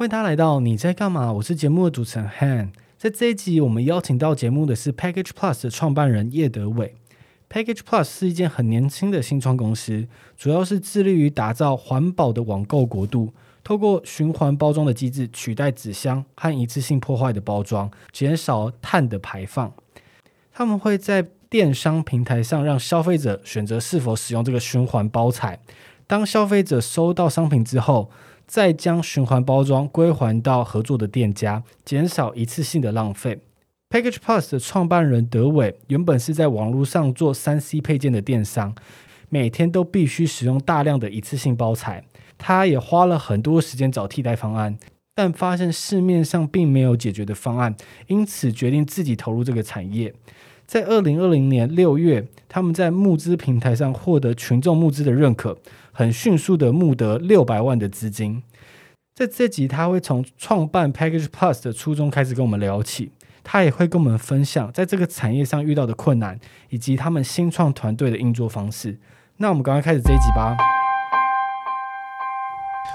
欢迎大家来到你在干嘛？我是节目的主持人 Han。在这一集，我们邀请到节目的是 Package Plus 的创办人叶德伟。Package Plus 是一间很年轻的新创公司，主要是致力于打造环保的网购国度，透过循环包装的机制取代纸箱和一次性破坏的包装，减少碳的排放。他们会在电商平台上让消费者选择是否使用这个循环包材。当消费者收到商品之后，再将循环包装归还到合作的店家，减少一次性的浪费。Package Plus 的创办人德伟原本是在网络上做三 C 配件的电商，每天都必须使用大量的一次性包材。他也花了很多时间找替代方案，但发现市面上并没有解决的方案，因此决定自己投入这个产业。在二零二零年六月，他们在募资平台上获得群众募资的认可，很迅速的募得六百万的资金。在这集，他会从创办 Package Plus 的初衷开始跟我们聊起。他也会跟我们分享在这个产业上遇到的困难，以及他们新创团队的运作方式。那我们赶快开始这一集吧。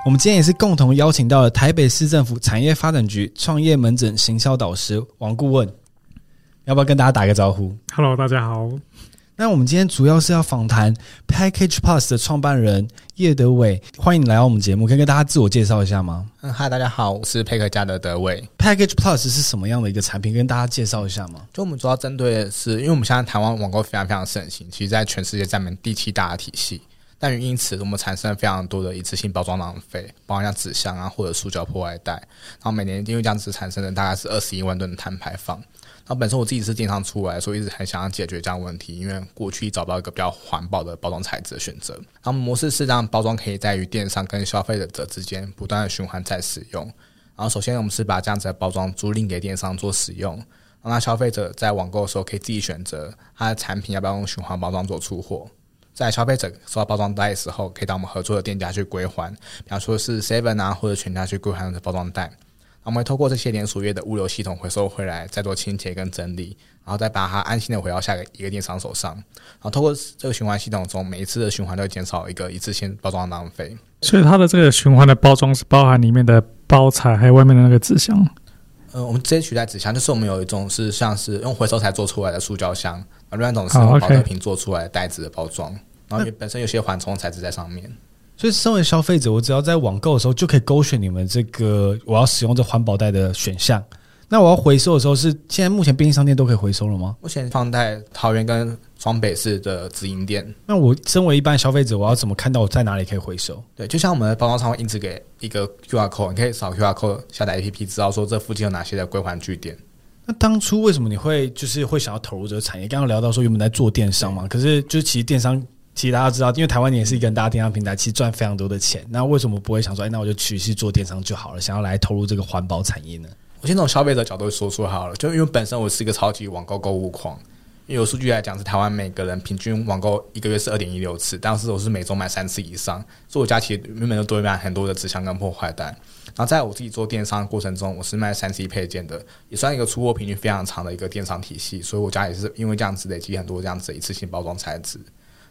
我们今天也是共同邀请到了台北市政府产业发展局创业门诊行销导师王顾问，要不要跟大家打个招呼？Hello，大家好。那我们今天主要是要访谈 Package Plus 的创办人叶德伟，欢迎你来到我们节目，可以跟大家自我介绍一下吗？嗯，嗨，大家好，我是配客家的德伟。Package Plus 是什么样的一个产品？跟大家介绍一下吗？就我们主要针对的是，因为我们现在台湾网购非常非常盛行，其实在全世界占满第七大的体系，但也因此我们产生了非常多的一次性包装浪费，包括像纸箱啊或者塑胶破坏袋，然后每年因为这样子产生的大概是二十一万吨的碳排放。那本身我自己是电商出来，所以一直很想要解决这样问题，因为过去找不到一个比较环保的包装材质的选择。然后模式是让包装可以在于电商跟消费者者之间不断的循环再使用。然后首先我们是把这样子的包装租赁给电商做使用，让他消费者在网购的时候可以自己选择他的产品要不要用循环包装做出货。在消费者收到包装袋的时候，可以到我们合作的店家去归还，比方说是 Seven 啊或者全家去归还的包装袋。我们会透过这些连锁业的物流系统回收回来，再做清洁跟整理，然后再把它安心的回到下一个电商手上。然后透过这个循环系统中，每一次的循环都会减少一个一次性包装的浪费。所以它的这个循环的包装是包含里面的包材，还有外面的那个纸箱。呃，我们直接取代纸箱，就是我们有一种是像是用回收材做出来的塑胶箱，而另外一种是用保特瓶做出来的袋子的包装，然后本身有些缓冲材质在上面。所以，身为消费者，我只要在网购的时候就可以勾选你们这个我要使用这环保袋的选项。那我要回收的时候，是现在目前便利商店都可以回收了吗？目前放在桃园跟双北市的直营店。那我身为一般消费者，我要怎么看到我在哪里可以回收？对，就像我们的包装上会印制给一个 QR code，你可以扫 QR code 下载 APP，知道说这附近有哪些的归还据点。那当初为什么你会就是会想要投入这个产业？刚刚聊到说原本在做电商嘛，可是就是其实电商。其实大家知道，因为台湾也是一个很大的电商平台，其实赚非常多的钱。那为什么不会想说，哎，那我就去去做电商就好了？想要来投入这个环保产业呢？我先从消费者角度说出好了，就因为本身我是一个超级网购购物狂。因为有数据来讲，是台湾每个人平均网购一个月是二点一六次，但是我是每周买三次以上，所以我家其实原本就堆满很多的纸箱跟破坏袋。然后在我自己做电商的过程中，我是卖三 C 配件的，也算一个出货频率非常长的一个电商体系，所以我家也是因为这样子累积很多这样子的一次性包装材质。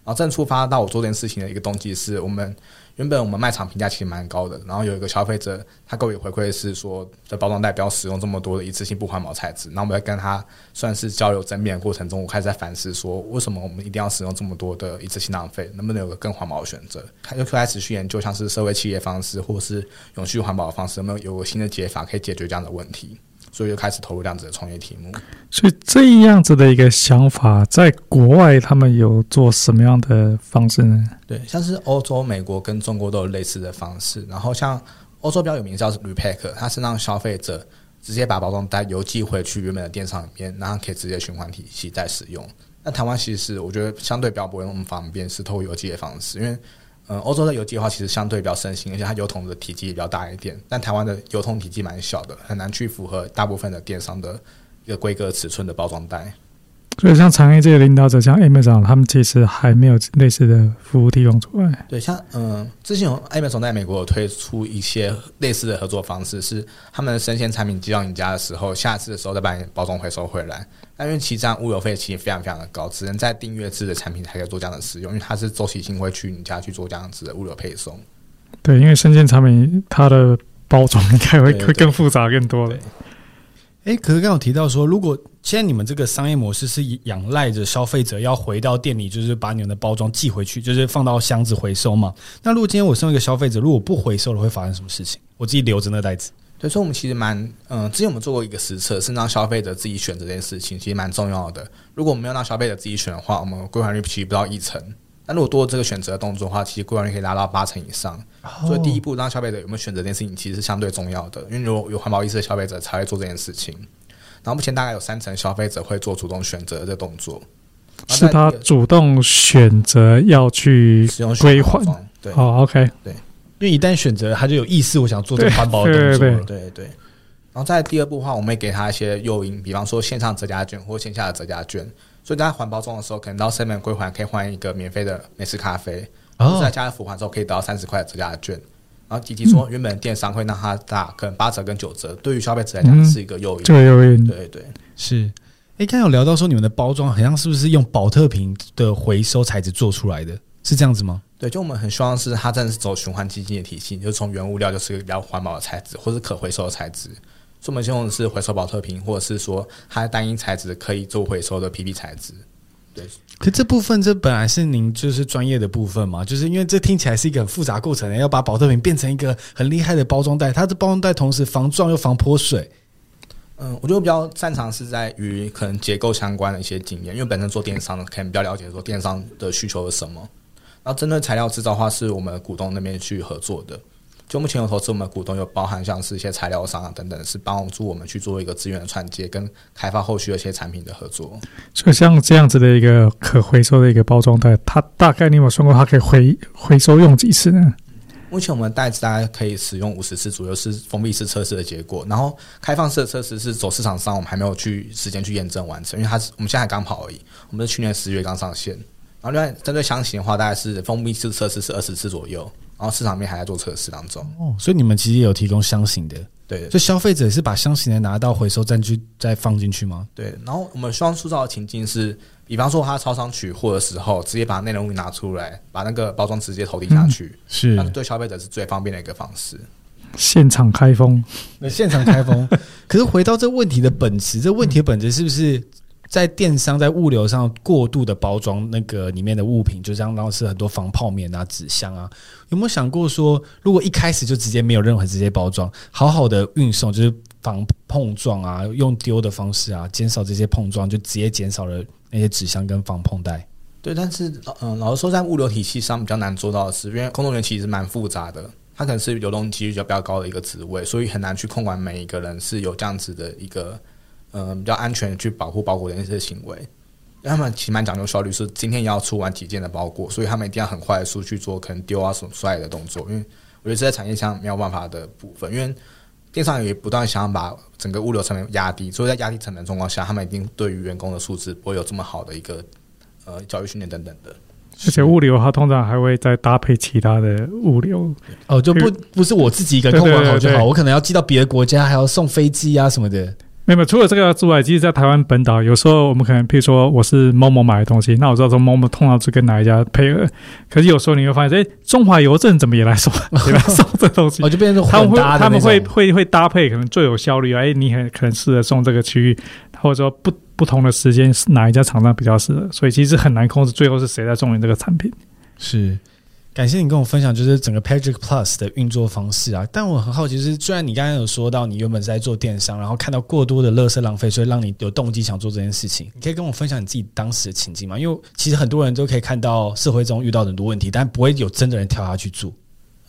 然后正触发到我做这件事情的一个动机是，我们原本我们卖场评价其实蛮高的，然后有一个消费者他给我回馈是说，这包装袋不要使用这么多的一次性不环保材质。然后我们在跟他算是交流正面过程中，我开始在反思说，为什么我们一定要使用这么多的一次性浪费？能不能有个更环保的选择？他就开始去研究像是社会企业方式，或是永续环保的方式，有没有有个新的解法可以解决这样的问题？所以就开始投入这样子的创业题目。所以这样子的一个想法，在国外他们有做什么样的方式呢？对，像是欧洲、美国跟中国都有类似的方式。然后像欧洲比较有名叫 Repack，它是让消费者直接把包装袋邮寄回去原本的电商里面，然后可以直接循环体系再使用。那台湾其实是我觉得相对比较不会那么方便，是透过邮寄的方式，因为。嗯，欧洲的邮寄的话，其实相对比较盛行，而且它邮筒的体积也比较大一点。但台湾的邮筒体积蛮小的，很难去符合大部分的电商的一个规格尺寸的包装袋。所以，像产业界的领导者，像 Amazon，他们其实还没有类似的服务提供出来。对，像嗯，之前有 Amazon 在美国有推出一些类似的合作方式，是他们的生鲜产品寄到你家的时候，下次的时候再把你包装回收回来。但因为其实这样物流费其实非常非常的高，只能在订阅制的产品才可以做这样的使用，因为它是周期性会去你家去做这样子的物流配送。对，因为生鲜产品它的。包装应该会会更复杂更多的。哎，可是刚刚有提到说，如果现在你们这个商业模式是仰赖着消费者要回到店里，就是把你们的包装寄回去，就是放到箱子回收嘛。那如果今天我身为一个消费者，如果不回收了，会发生什么事情？我自己留着那袋子。对，所以说我们其实蛮，嗯，之前我们做过一个实测，是让消费者自己选择这件事情，其实蛮重要的。如果我们没有让消费者自己选的话，我们归还率其实不到一成。但如果多这个选择的动作的话，其实归还率可以拉到八成以上。Oh. 所以第一步让消费者有没有选择这件事情，其实是相对重要的，因为如果有环保意识的消费者才会做这件事情。然后目前大概有三成消费者会做主动选择的动作，是他主动选择要去使用归还。对，哦，OK，对，因为一旦选择，他就有意识，我想做这个环保的动作。对对对，对对。然后在第二步的话，我们会给他一些诱因，比方说线上折价券或线下的折价券。所以在环保中的时候，可能到 seven 归还可以换一个免费的美式咖啡，或者在家里付款之后可以得到三十块的折价券。然后以及说，原本电商会让他打可能八折跟九折，对于消费者来讲是一个诱因。这个诱因，对对，对是。哎，刚才有聊到说你们的包装好像是不是用宝特瓶的回收材质做出来的？是这样子吗？对，就我们很希望是它真的是走循环经济的体系，就是从原物料就是比较环保的材质，或是可回收的材质。所以我们希望是回收宝特瓶，或者是说它的单一材质可以做回收的 PP 材质。对，可这部分这本来是您就是专业的部分嘛，就是因为这听起来是一个很复杂过程，要把保特瓶变成一个很厉害的包装袋，它的包装袋同时防撞又防泼水。嗯，我觉得比较擅长是在于可能结构相关的一些经验，因为本身做电商的可能比较了解说电商的需求是什么。然后针对材料制造的话，是我们股东那边去合作的。就目前有投资我们的股东，有包含像是一些材料商啊等等，是帮助我们去做一个资源的串接跟开发后续的一些产品的合作。所以像这样子的一个可回收的一个包装袋，它大概你有没有算过它可以回回收用几次呢？目前我们袋子大概可以使用五十次左右，是封闭式测试的结果。然后开放式的测试是走市场上，我们还没有去时间去验证完成，因为它是我们现在还刚跑而已。我们是去年十月刚上线。然后另外针对箱型的话，大概是封闭式测试是二十次左右。然后市场面还在做测试当中哦，所以你们其实也有提供箱型的，对，对，就消费者是把箱型的拿到回收站去再放进去吗？对。然后我们希望塑造的情境是，比方说他超商取货的时候，直接把内容物拿出来，把那个包装直接投递下去，嗯、是，那对消费者是最方便的一个方式。现场开封，那现场开封。可是回到这问题的本质，这问题的本质是不是？在电商在物流上过度的包装那个里面的物品，就这样，然后是很多防泡棉啊、纸箱啊，有没有想过说，如果一开始就直接没有任何直接包装，好好的运送，就是防碰撞啊，用丢的方式啊，减少这些碰撞，就直接减少了那些纸箱跟防碰袋。对，但是嗯，老实说，在物流体系上比较难做到的是，因为工作人员其实蛮复杂的，他可能是流动几率比较比较高的一个职位，所以很难去控管每一个人是有这样子的一个。嗯、呃，比较安全去保护包裹的那些行为，他们其实蛮讲究效率，是今天要出完几件的包裹，所以他们一定要很快速去做可能丢啊什么摔的动作。因为我觉得这在产业上没有办法的部分，因为电商也不断想要把整个物流成本压低，所以在压低成本状况下，他们一定对于员工的素质不会有这么好的一个呃教育训练等等的。而且物流它通常还会再搭配其他的物流哦，就不不是我自己一个人控管好就好，我可能要寄到别的国家，还要送飞机啊什么的。没有，除了这个之外，其实，在台湾本岛，有时候我们可能，譬如说，我是某某买的东西，那我知道说某某通常是跟哪一家配合。可是有时候你会发现，哎，中华邮政怎么也来送，也来送这东西？哦，就变成他们会他们会会会搭配，可能最有效率。哎，你很可能适合送这个区域，或者说不不同的时间，是哪一家厂商比较适合？所以其实很难控制最后是谁在送你这个产品。是。感谢你跟我分享，就是整个 Package Plus 的运作方式啊。但我很好奇，是虽然你刚刚有说到你原本是在做电商，然后看到过多的垃圾浪费，所以让你有动机想做这件事情。你可以跟我分享你自己当时的情境吗？因为其实很多人都可以看到社会中遇到很多问题，但不会有真的人跳下去做。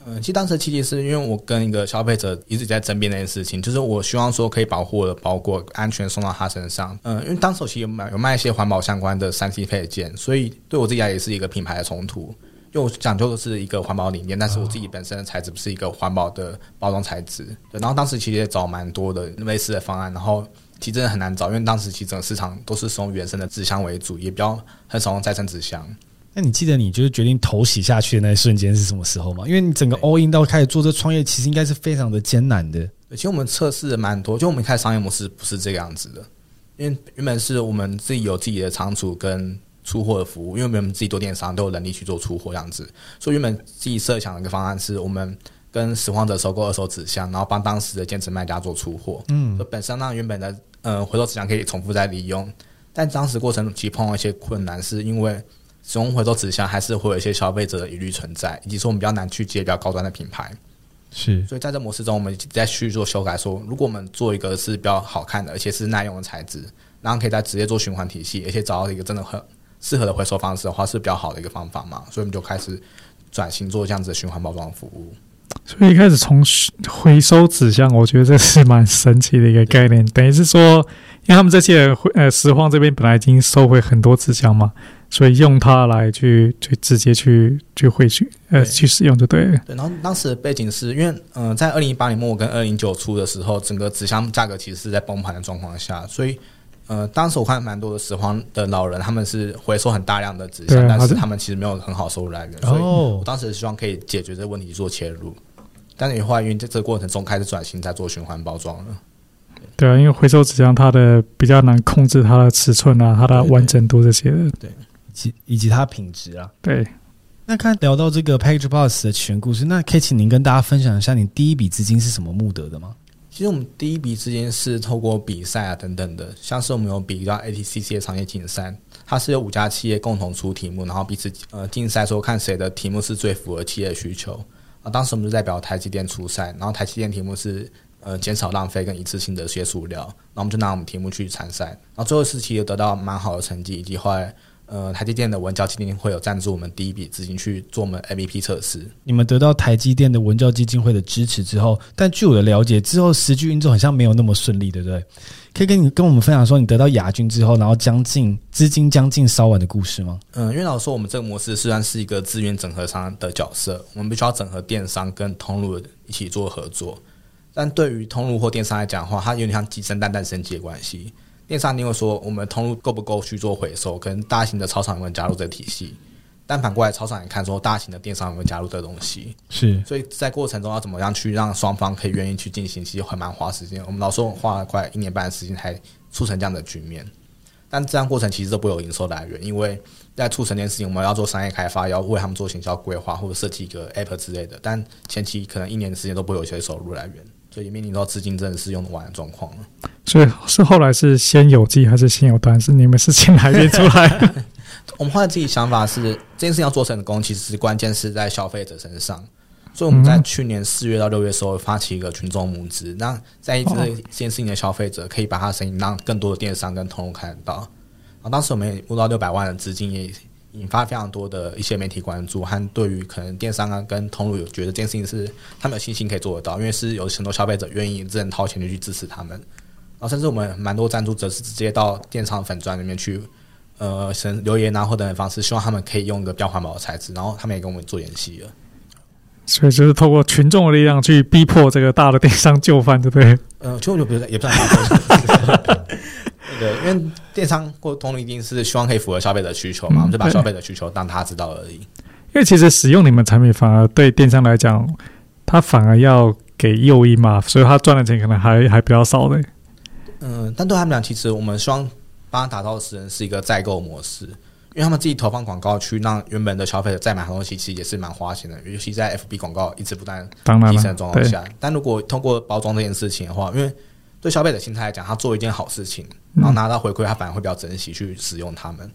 嗯，其实当时的契机是因为我跟一个消费者一直在争辩那件事情，就是我希望说可以保护我的包裹安全送到他身上。嗯，因为当时我其实有卖有卖一些环保相关的三 C 配件，所以对我自己来也是一个品牌的冲突。因为我讲究的是一个环保理念，但是我自己本身的材质不是一个环保的包装材质。对，然后当时其实也找蛮多的类似的方案，然后其实真的很难找，因为当时其实整个市场都是使用原生的纸箱为主，也比较很少用再生纸箱。那你记得你就是决定投洗下去的那一瞬间是什么时候吗？因为你整个 all in 到开始做这创业，其实应该是非常的艰难的。其实我们测试了蛮多，就我们一开始商业模式不是这个样子的，因为原本是我们自己有自己的仓储跟。出货的服务，因为我们自己做电商都有能力去做出货这样子，所以原本自己设想的一个方案是我们跟拾荒者收购二手纸箱，然后帮当时的兼职卖家做出货。嗯，就本身让原本的呃回收纸箱可以重复再利用，但当时过程其实碰到一些困难，是因为使用回收纸箱还是会有一些消费者的疑虑存在，以及说我们比较难去接比较高端的品牌。是，所以在这模式中，我们再去做修改说，说如果我们做一个是比较好看的，而且是耐用的材质，然后可以在直接做循环体系，而且找到一个真的很适合的回收方式的话，是比较好的一个方法嘛。所以我们就开始转型做这样子的循环包装服务。所以一开始从回收纸箱，我觉得这是蛮神奇的一个概念。等于是说，因为他们这些呃拾荒这边本来已经收回很多纸箱嘛，所以用它来去去直接去去回去呃去使用就对了。对，然后当时的背景是因为嗯、呃，在二零一八年末跟二零一九初的时候，整个纸箱价格其实是在崩盘的状况下，所以呃，当时我看蛮多的拾荒的老人，他们是回收很大量的纸箱，但是他们其实没有很好收入来源，所以我当时希望可以解决这个问题做切入。但是你后来因为在这个过程中开始转型，在做循环包装了。对啊，因为回收纸箱它的比较难控制它的尺寸啊，它的完整度这些的，对，以及以及它品质啊。对。那刚才聊到这个 Package Plus 的全故事，那可以请您跟大家分享一下，你第一笔资金是什么募得的吗？其实我们第一笔资金是透过比赛啊等等的，像是我们有比较 ATCC 的商业竞赛，它是由五家企业共同出题目，然后彼此呃竞赛说看谁的题目是最符合企业需求。啊，当时我们就代表台积电出赛，然后台积电题目是呃减少浪费跟一次性的一些塑料，然后我们就拿我们题目去参赛，然后最后一次其实得到蛮好的成绩，以及后来呃台积电的文教基金会有赞助我们第一笔资金去做我们 MVP 测试。你们得到台积电的文教基金会的支持之后，但据我的了解，之后实际运作好像没有那么顺利，对不对？可以跟你跟我们分享说，你得到亚军之后，然后将近资金将近烧完的故事吗？嗯，因为老实说，我们这个模式虽然是一个资源整合商的角色，我们必须要整合电商跟通路一起做合作。但对于通路或电商来讲的话，它有点像鸡生蛋蛋生鸡的关系。电商你会说，我们通路够不够去做回收？可能大型的超商有没有加入这个体系？但反过来，超商也看说大型的电商有没有加入这个东西？是，所以在过程中要怎么样去让双方可以愿意去进行，其实还蛮花时间。我们老说花了快一年半的时间才促成这样的局面，但这样过程其实都不会有营收来源，因为在促成这件事情，我们要做商业开发，要为他们做行销规划或者设计一个 app 之类的，但前期可能一年的时间都不会有一些收入来源，所以面临到资金真的是用不完的状况了。所以是后来是先有鸡还是先有蛋？是你们是先来变出来？我们后来自己想法是，这件事情要做成功，其实是关键是在消费者身上。所以我们在去年四月到六月的时候发起一个群众募资，那在意这件事情的消费者可以把他的声音让更多的电商跟通路看得到。然后当时我们也募到六百万的资金，也引发非常多的一些媒体关注，和对于可能电商啊跟通路有觉得这件事情是他们有信心可以做得到，因为是有很多消费者愿意自己掏钱去支持他们。然后甚至我们蛮多赞助者是直接到电商粉砖里面去。呃，神留言啊，或等等方式，希望他们可以用一个比较环保的材质，然后他们也跟我们做演戏了。所以就是透过群众的力量去逼迫这个大的电商就范，对不对？呃，就就比如说也不算 那个，因为电商或通路一定是希望可以符合消费者需求嘛，我们就把消费者需求当他知道而已。因为其实使用你们产品，反而对电商来讲，他反而要给诱因嘛，所以他赚的钱可能还还比较少的。嗯，但对他们俩，其实我们希望。帮他打造的是是一个再购模式，因为他们自己投放广告去让原本的消费者再买东西，其实也是蛮花钱的。尤其在 FB 广告一直不断提升的状况下，但如果通过包装这件事情的话，因为对消费者心态来讲，他做一件好事情，然后拿到回馈，他反而会比较珍惜去使用它们。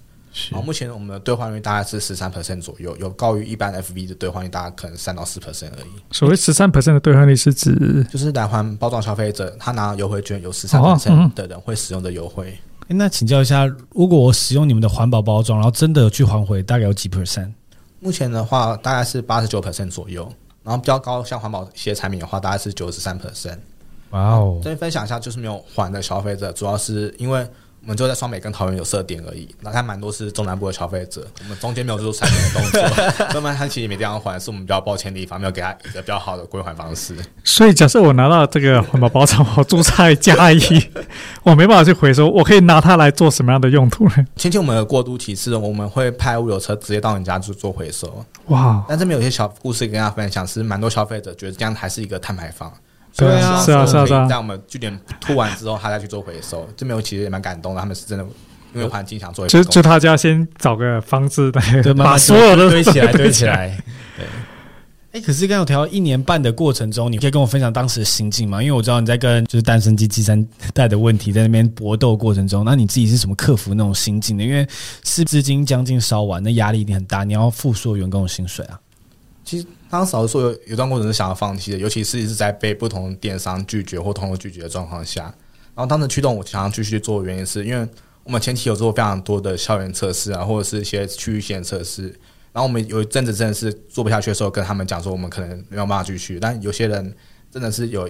好，目前我们的兑换率大概是十三 percent 左右，有高于一般 FB 的兑换率，大概可能三到四 percent 而已。所谓十三 percent 的兑换率是指，就是来还包装消费者，他拿优惠券有十三 percent 的人会使用的优惠。那请教一下，如果我使用你们的环保包装，然后真的有去还回，大概有几 percent？目前的话，大概是八十九 percent 左右。然后比较高，像环保一些产品的话，大概是九十三 percent。哇哦！这边分享一下，就是没有还的消费者，主要是因为。我们就在双北跟桃园有设点而已，那还蛮多是中南部的消费者，我们中间没有做出产品的动作，那么他其实也没地方还，是我们比较抱歉的地方，没有给他一个比较好的归还方式。所以假设我拿到这个环保包装，我住在嘉义，我没办法去回收，我可以拿它来做什么样的用途呢？前期我们的过渡期是，我们会派物流车直接到你家去做回收。哇！但这边有些小故事跟大家分享，是蛮多消费者觉得这样还是一个碳排放。对啊，是啊，是啊，是啊。在我们据点吐完之后，他再去做回收，这边我其实也蛮感动的。他们是真的，因为环境想做。就就他家先找个方式，对，把所有的堆起来，堆起来。对。哎，可是刚有提到一年半的过程中，你可以跟我分享当时的心境吗？因为我知道你在跟就是单身机第三代的问题在那边搏斗过程中，那你自己是怎么克服那种心境的？因为是资金将近烧完，那压力一定很大，你要付所有员工的薪水啊。其实当时说有有段过程是想要放弃的，尤其是是在被不同电商拒绝或通过拒绝的状况下。然后当时驱动我想要继续做的原因，是因为我们前期有做非常多的校园测试啊，或者是一些区域线测试。然后我们有一阵子真的是做不下去的时候，跟他们讲说我们可能没有办法继续。但有些人真的是有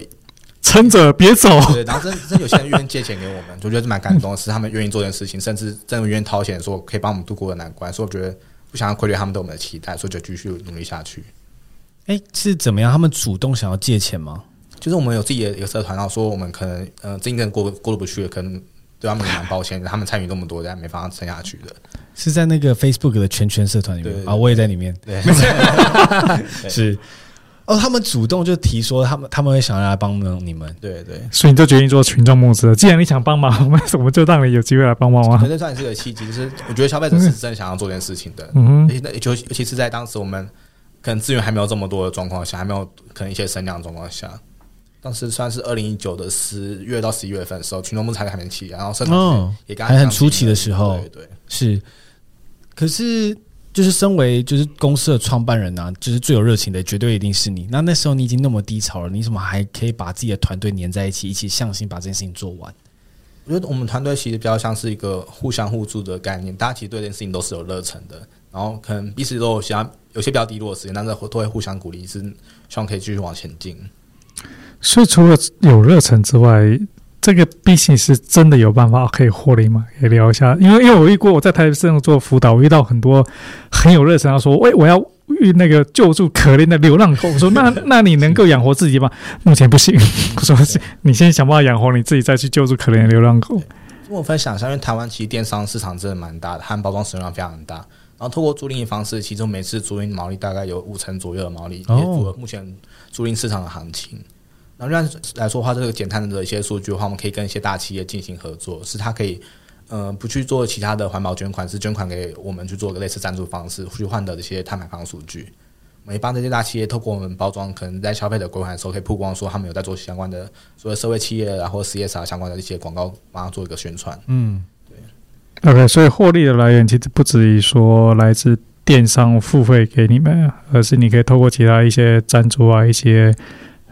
撑着别走，对。然后真真有些人愿意借钱给我们，我觉得是蛮感动的是他们愿意做这件事情，甚至真的愿意掏钱说可以帮我们度过的难关。所以我觉得不想要亏欠他们对我们的期待，所以就继续努力下去。哎，是怎么样？他们主动想要借钱吗？就是我们有自己的一个社团，然后说我们可能呃，这个过过不去，可能对他们也蛮抱歉，他们参与那么多，但没办法撑下去的。是在那个 Facebook 的圈圈社团里面啊，我也在里面。对，是哦，他们主动就提说，他们他们会想要来帮忙你们。对对，所以你就决定做群众募资。既然你想帮忙，为什么就让你有机会来帮忙吗？这算是个契机，就是我觉得消费者是真的想要做这件事情的。嗯哼，那尤尤其是在当时我们可能资源还没有这么多的状况下，还没有可能一些声量的状况下，当时算是二零一九的十月到十一月份的时候，群众募才还没起，然后社团也刚还很初期的时候，对对是。可是，就是身为就是公司的创办人啊，就是最有热情的，绝对一定是你。那那时候你已经那么低潮了，你怎么还可以把自己的团队粘在一起，一起向心把这件事情做完？我觉得我们团队其实比较像是一个互相互助的概念，大家其实对这件事情都是有热忱的。然后可能彼此都有想有些比较低落的时间，但是都会互相鼓励，是希望可以继续往前进。所以除了有热忱之外，这个毕竟是真的有办法可以获利吗？可以聊一下，因为因为我遇过我在台北市做辅导，我遇到很多很有热忱，他说：“喂，我要遇那个救助可怜的流浪狗。”我说：“那 那你能够养活自己吗？”目前不行。我说：“你先想办法养活你自己，再去救助可怜的流浪狗。”跟我分享一下，因为台湾其实电商市场真的蛮大的，含包装使用量非常大。然后透过租赁的方式，其中每次租赁毛利大概有五成左右的毛利，也符合目前租赁市场的行情。然后这样来说的话，这个简单的一些数据的话，我们可以跟一些大企业进行合作，是它可以，呃，不去做其他的环保捐款，是捐款给我们去做个类似赞助方式，去换得这些碳排放数据。我们一般这些大企业透过我们包装，可能在消费者归还的时候，可以曝光说他们有在做相关的所谓社会企业，然后 CSR 相关的一些广告，帮他做一个宣传。嗯，对。OK，所以获利的来源其实不止于说来自电商付费给你们，而是你可以透过其他一些赞助啊，一些。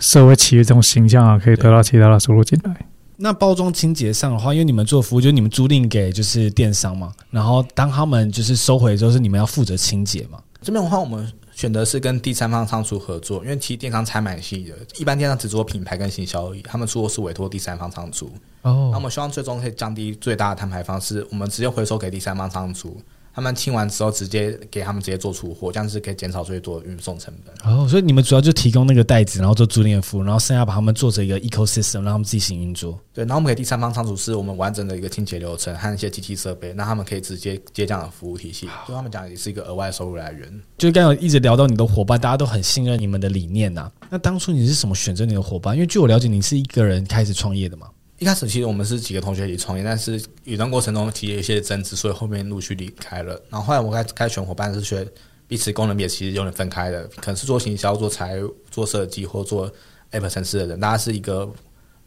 社会企业这种形象啊，可以得到其他的收入进来。那包装清洁上的话，因为你们做服务，就是你们租赁给就是电商嘛，然后当他们就是收回之后，是你们要负责清洁嘛？这边的话，我们选择是跟第三方仓储合作，因为其实电商才蛮细的，一般电商只做品牌跟行销而已，他们做的是委托第三方仓储。哦，那我们希望最终可以降低最大的碳排放，是我们直接回收给第三方仓储。他们清完之后，直接给他们直接做出货，这样子可以减少最多的运送成本。哦，所以你们主要就提供那个袋子，然后做租赁服务，然后剩下把他们做成一个 ecosystem，让他们自己行运作。对，然后我们给第三方仓储是我们完整的一个清洁流程和一些机器设备，那他们可以直接接这样的服务体系，对他们讲也是一个额外收入来源。就刚刚一直聊到你的伙伴，大家都很信任你们的理念呐、啊。那当初你是什么选择你的伙伴？因为据我了解，你是一个人开始创业的嘛。一开始其实我们是几个同学一起创业，但是一段过程中其实有一些争执，所以后面陆续离开了。然后后来我开开选伙伴是学彼此功能也其实有点分开的，可能是做行销、做财、做设计或做 App 城市的人，大家是一个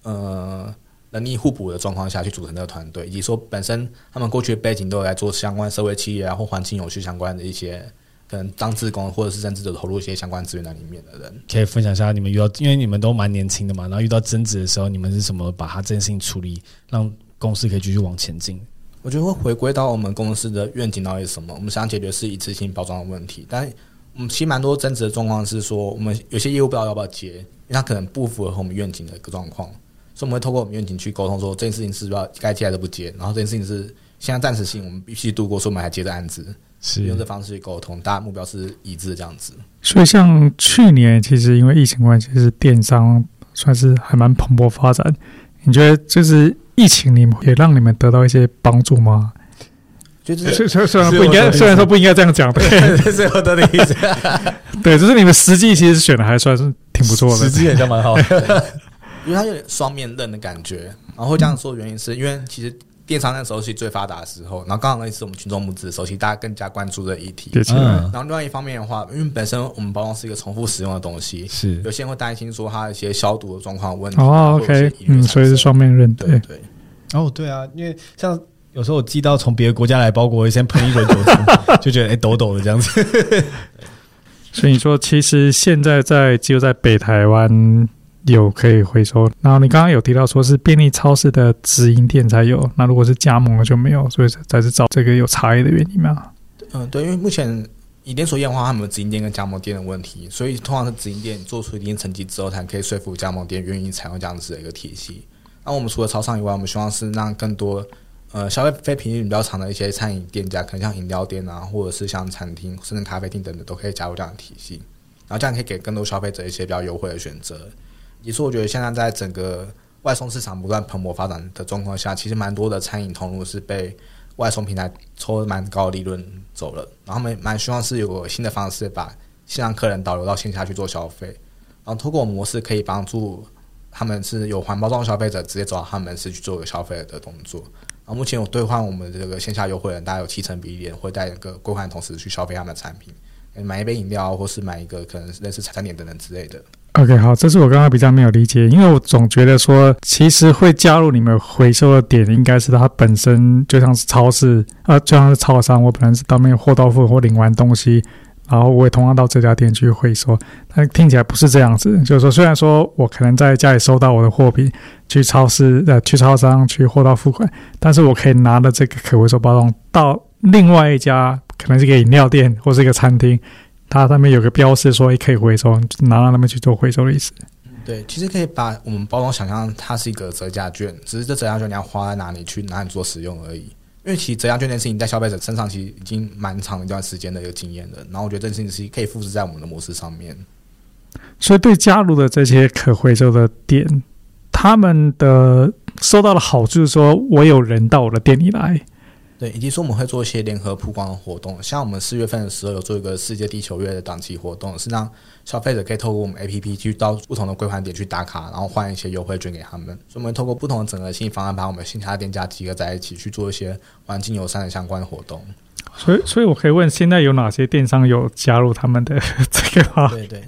呃能力互补的状况下去组成这个团队，以及说本身他们过去的背景都有来做相关社会企业啊或环境有序相关的一些。可能当志工，或者是甚至就投入一些相关资源在里面的人，可以分享一下你们遇到，因为你们都蛮年轻的嘛，然后遇到争执的时候，你们是怎么把它这件事情处理，让公司可以继续往前进？我觉得会回归到我们公司的愿景到底是什么？我们想解决是一次性包装的问题，但我们其实蛮多争执的状况是说，我们有些业务不知道要不要接，因为它可能不符合我们愿景的一个状况，所以我们会透过我们愿景去沟通，说这件事情是不是要该接还是不接，然后这件事情是现在暂时性，我们必须度过，所以我们还接着案子。是用这方式去沟通，大家目标是一致的这样子。所以像去年，其实因为疫情关系，是电商算是还蛮蓬勃发展。你觉得就是疫情，你们也让你们得到一些帮助吗？就是虽虽然不应该，虽然说不应该这样讲，对，是我的意思。对，就是你们实际其实选的还算是挺不错的，实际也算蛮好的，因为它有点双面刃的感觉。然后这样说的原因是因为其实。电商那时候是最发达的时候，然后刚好那次我们群众募资的时候，其实大家更加关注这议题。对，然后另外一方面的话，因为本身我们包装是一个重复使用的东西，是有些人会担心说它一些消毒的状况问题。哦，OK，嗯，所以是双面刃，对对。哦，对啊，因为像有时候我寄到从别的国家来包裹，先喷一轮酒精，就觉得哎抖抖的这样子。所以你说，其实现在在只有在北台湾。有可以回收，然后你刚刚有提到说是便利超市的直营店才有，那如果是加盟的就没有，所以才是找这个有差异的原因嘛？嗯，对，因为目前以连锁业的话，他们直营店跟加盟店的问题，所以通常是直营店做出一定成绩之后，才可以说服加盟店愿意采用这样子的一个体系。那我们除了超商以外，我们希望是让更多呃消费非频率比较长的一些餐饮店家，可能像饮料店啊，或者是像餐厅甚至咖啡厅等等，都可以加入这样的体系，然后这样可以给更多消费者一些比较优惠的选择。也是我觉得现在在整个外送市场不断蓬勃发展的状况下，其实蛮多的餐饮通路是被外送平台抽了蛮高利润走了，然后他们蛮希望是有个新的方式把线上客人导流到线下去做消费，然后通过模式可以帮助他们是有环包装消费者直接走到他们是去做个消费的动作。然后目前有兑换我们这个线下优惠人，大概有七成比例会带一个归还的同时去消费他们的产品，买一杯饮料或是买一个可能类似餐点等等之类的。OK，好，这是我刚刚比较没有理解，因为我总觉得说，其实会加入你们回收的点，应该是它本身就像是超市，呃，就像是超商，我本来是当面货到付或领完东西，然后我也同样到这家店去回收，但听起来不是这样子，就是说，虽然说我可能在家里收到我的货品，去超市呃，去超商去货到付款，但是我可以拿着这个可回收包装到另外一家，可能是个饮料店或是一个餐厅。它上面有个标示说，可以回收，拿到那边去做回收的意思。对，其实可以把我们包装想象它是一个折价券，只是这折价券你要花在哪里去哪里做使用而已。因为其实折价券这件事情在消费者身上其实已经蛮长一段时间的一个经验了。然后我觉得这件事情是可以复制在我们的模式上面。所以对加入的这些可回收的店，他们的收到的好处是说，我有人到我的店里来。对，以及说我们会做一些联合曝光的活动，像我们四月份的时候有做一个世界地球月的档期活动，是让消费者可以透过我们 APP 去到不同的归还点去打卡，然后换一些优惠券给他们。所以我们透过不同的整合性方案，把我们线下店家集合在一起去做一些环境友善的相关的活动。所以，所以我可以问，现在有哪些电商有加入他们的 这个吗？对对。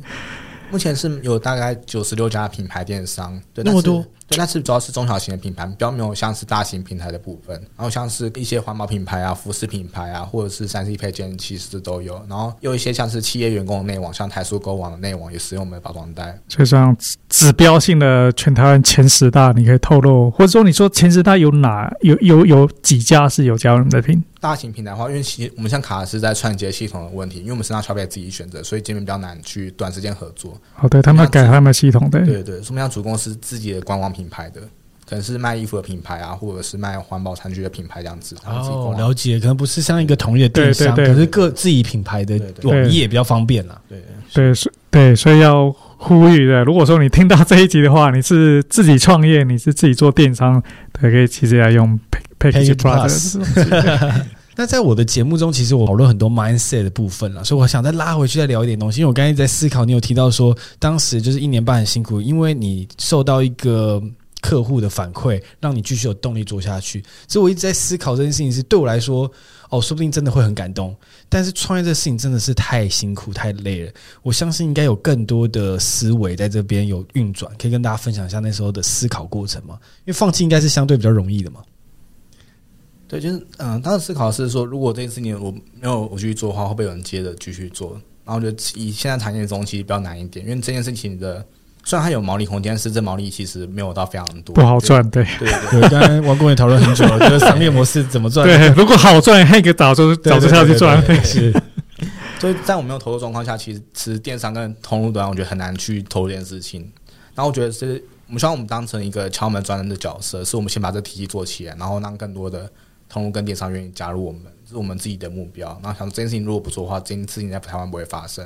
目前是有大概九十六家品牌电商，对，那么多，对，那是主要是中小型的品牌，比较没有像是大型平台的部分。然后像是一些环保品牌啊、服饰品牌啊，或者是三 C 配件，其实都有。然后有一些像是企业员工的内网，像台塑购网的内网也使用我们的包装袋。所以像指标性的全台湾前十大，你可以透露，或者说你说前十大有哪有有有几家是有加入你的品？大型平台的话，因为其实我们像卡是在串接系统的问题，因为我们是让消费者自己选择，所以界面比较难去短时间合作。好的，他们改他们系统的，对对，什么样主公司自己的官网品牌的，可能是卖衣服的品牌啊，或者是卖环保餐具的品牌这样子。哦，了解，可能不是像一个统一的电商，可是各自己品牌的网页比较方便啦。对对对，对，所以要呼吁的，如果说你听到这一集的话，你是自己创业，你是自己做电商，对，可以其实要用。Package Plus。那在我的节目中，其实我讨论很多 mindset 的部分了，所以我想再拉回去再聊一点东西。因为我刚才在思考，你有提到说，当时就是一年半很辛苦，因为你受到一个客户的反馈，让你继续有动力做下去。所以我一直在思考这件事情，是对我来说，哦，说不定真的会很感动。但是创业这事情真的是太辛苦太累了，我相信应该有更多的思维在这边有运转，可以跟大家分享一下那时候的思考过程嘛？因为放弃应该是相对比较容易的嘛。对，就是嗯，当时思考的是说，如果这件事情我没有我继续做的话，会不会有人接着继续做？然后我觉得以现在产业中其实比较难一点，因为这件事情的虽然它有毛利空间，但是这毛利其实没有到非常多，不好赚。对对对，刚才王工也讨论很久了，就是商业模式怎么赚？对，如果好赚，那个早就早就下去赚。是，所以在我没有投入状况下，其实其实电商跟通路端，我觉得很难去投入这件事情。然后我觉得是我们希望我们当成一个敲门砖人的角色，是我们先把这体系做起来，然后让更多的。通路跟电商愿意加入我们，这是我们自己的目标。那想这件事情如果不做的话，这件事情在台湾不会发生。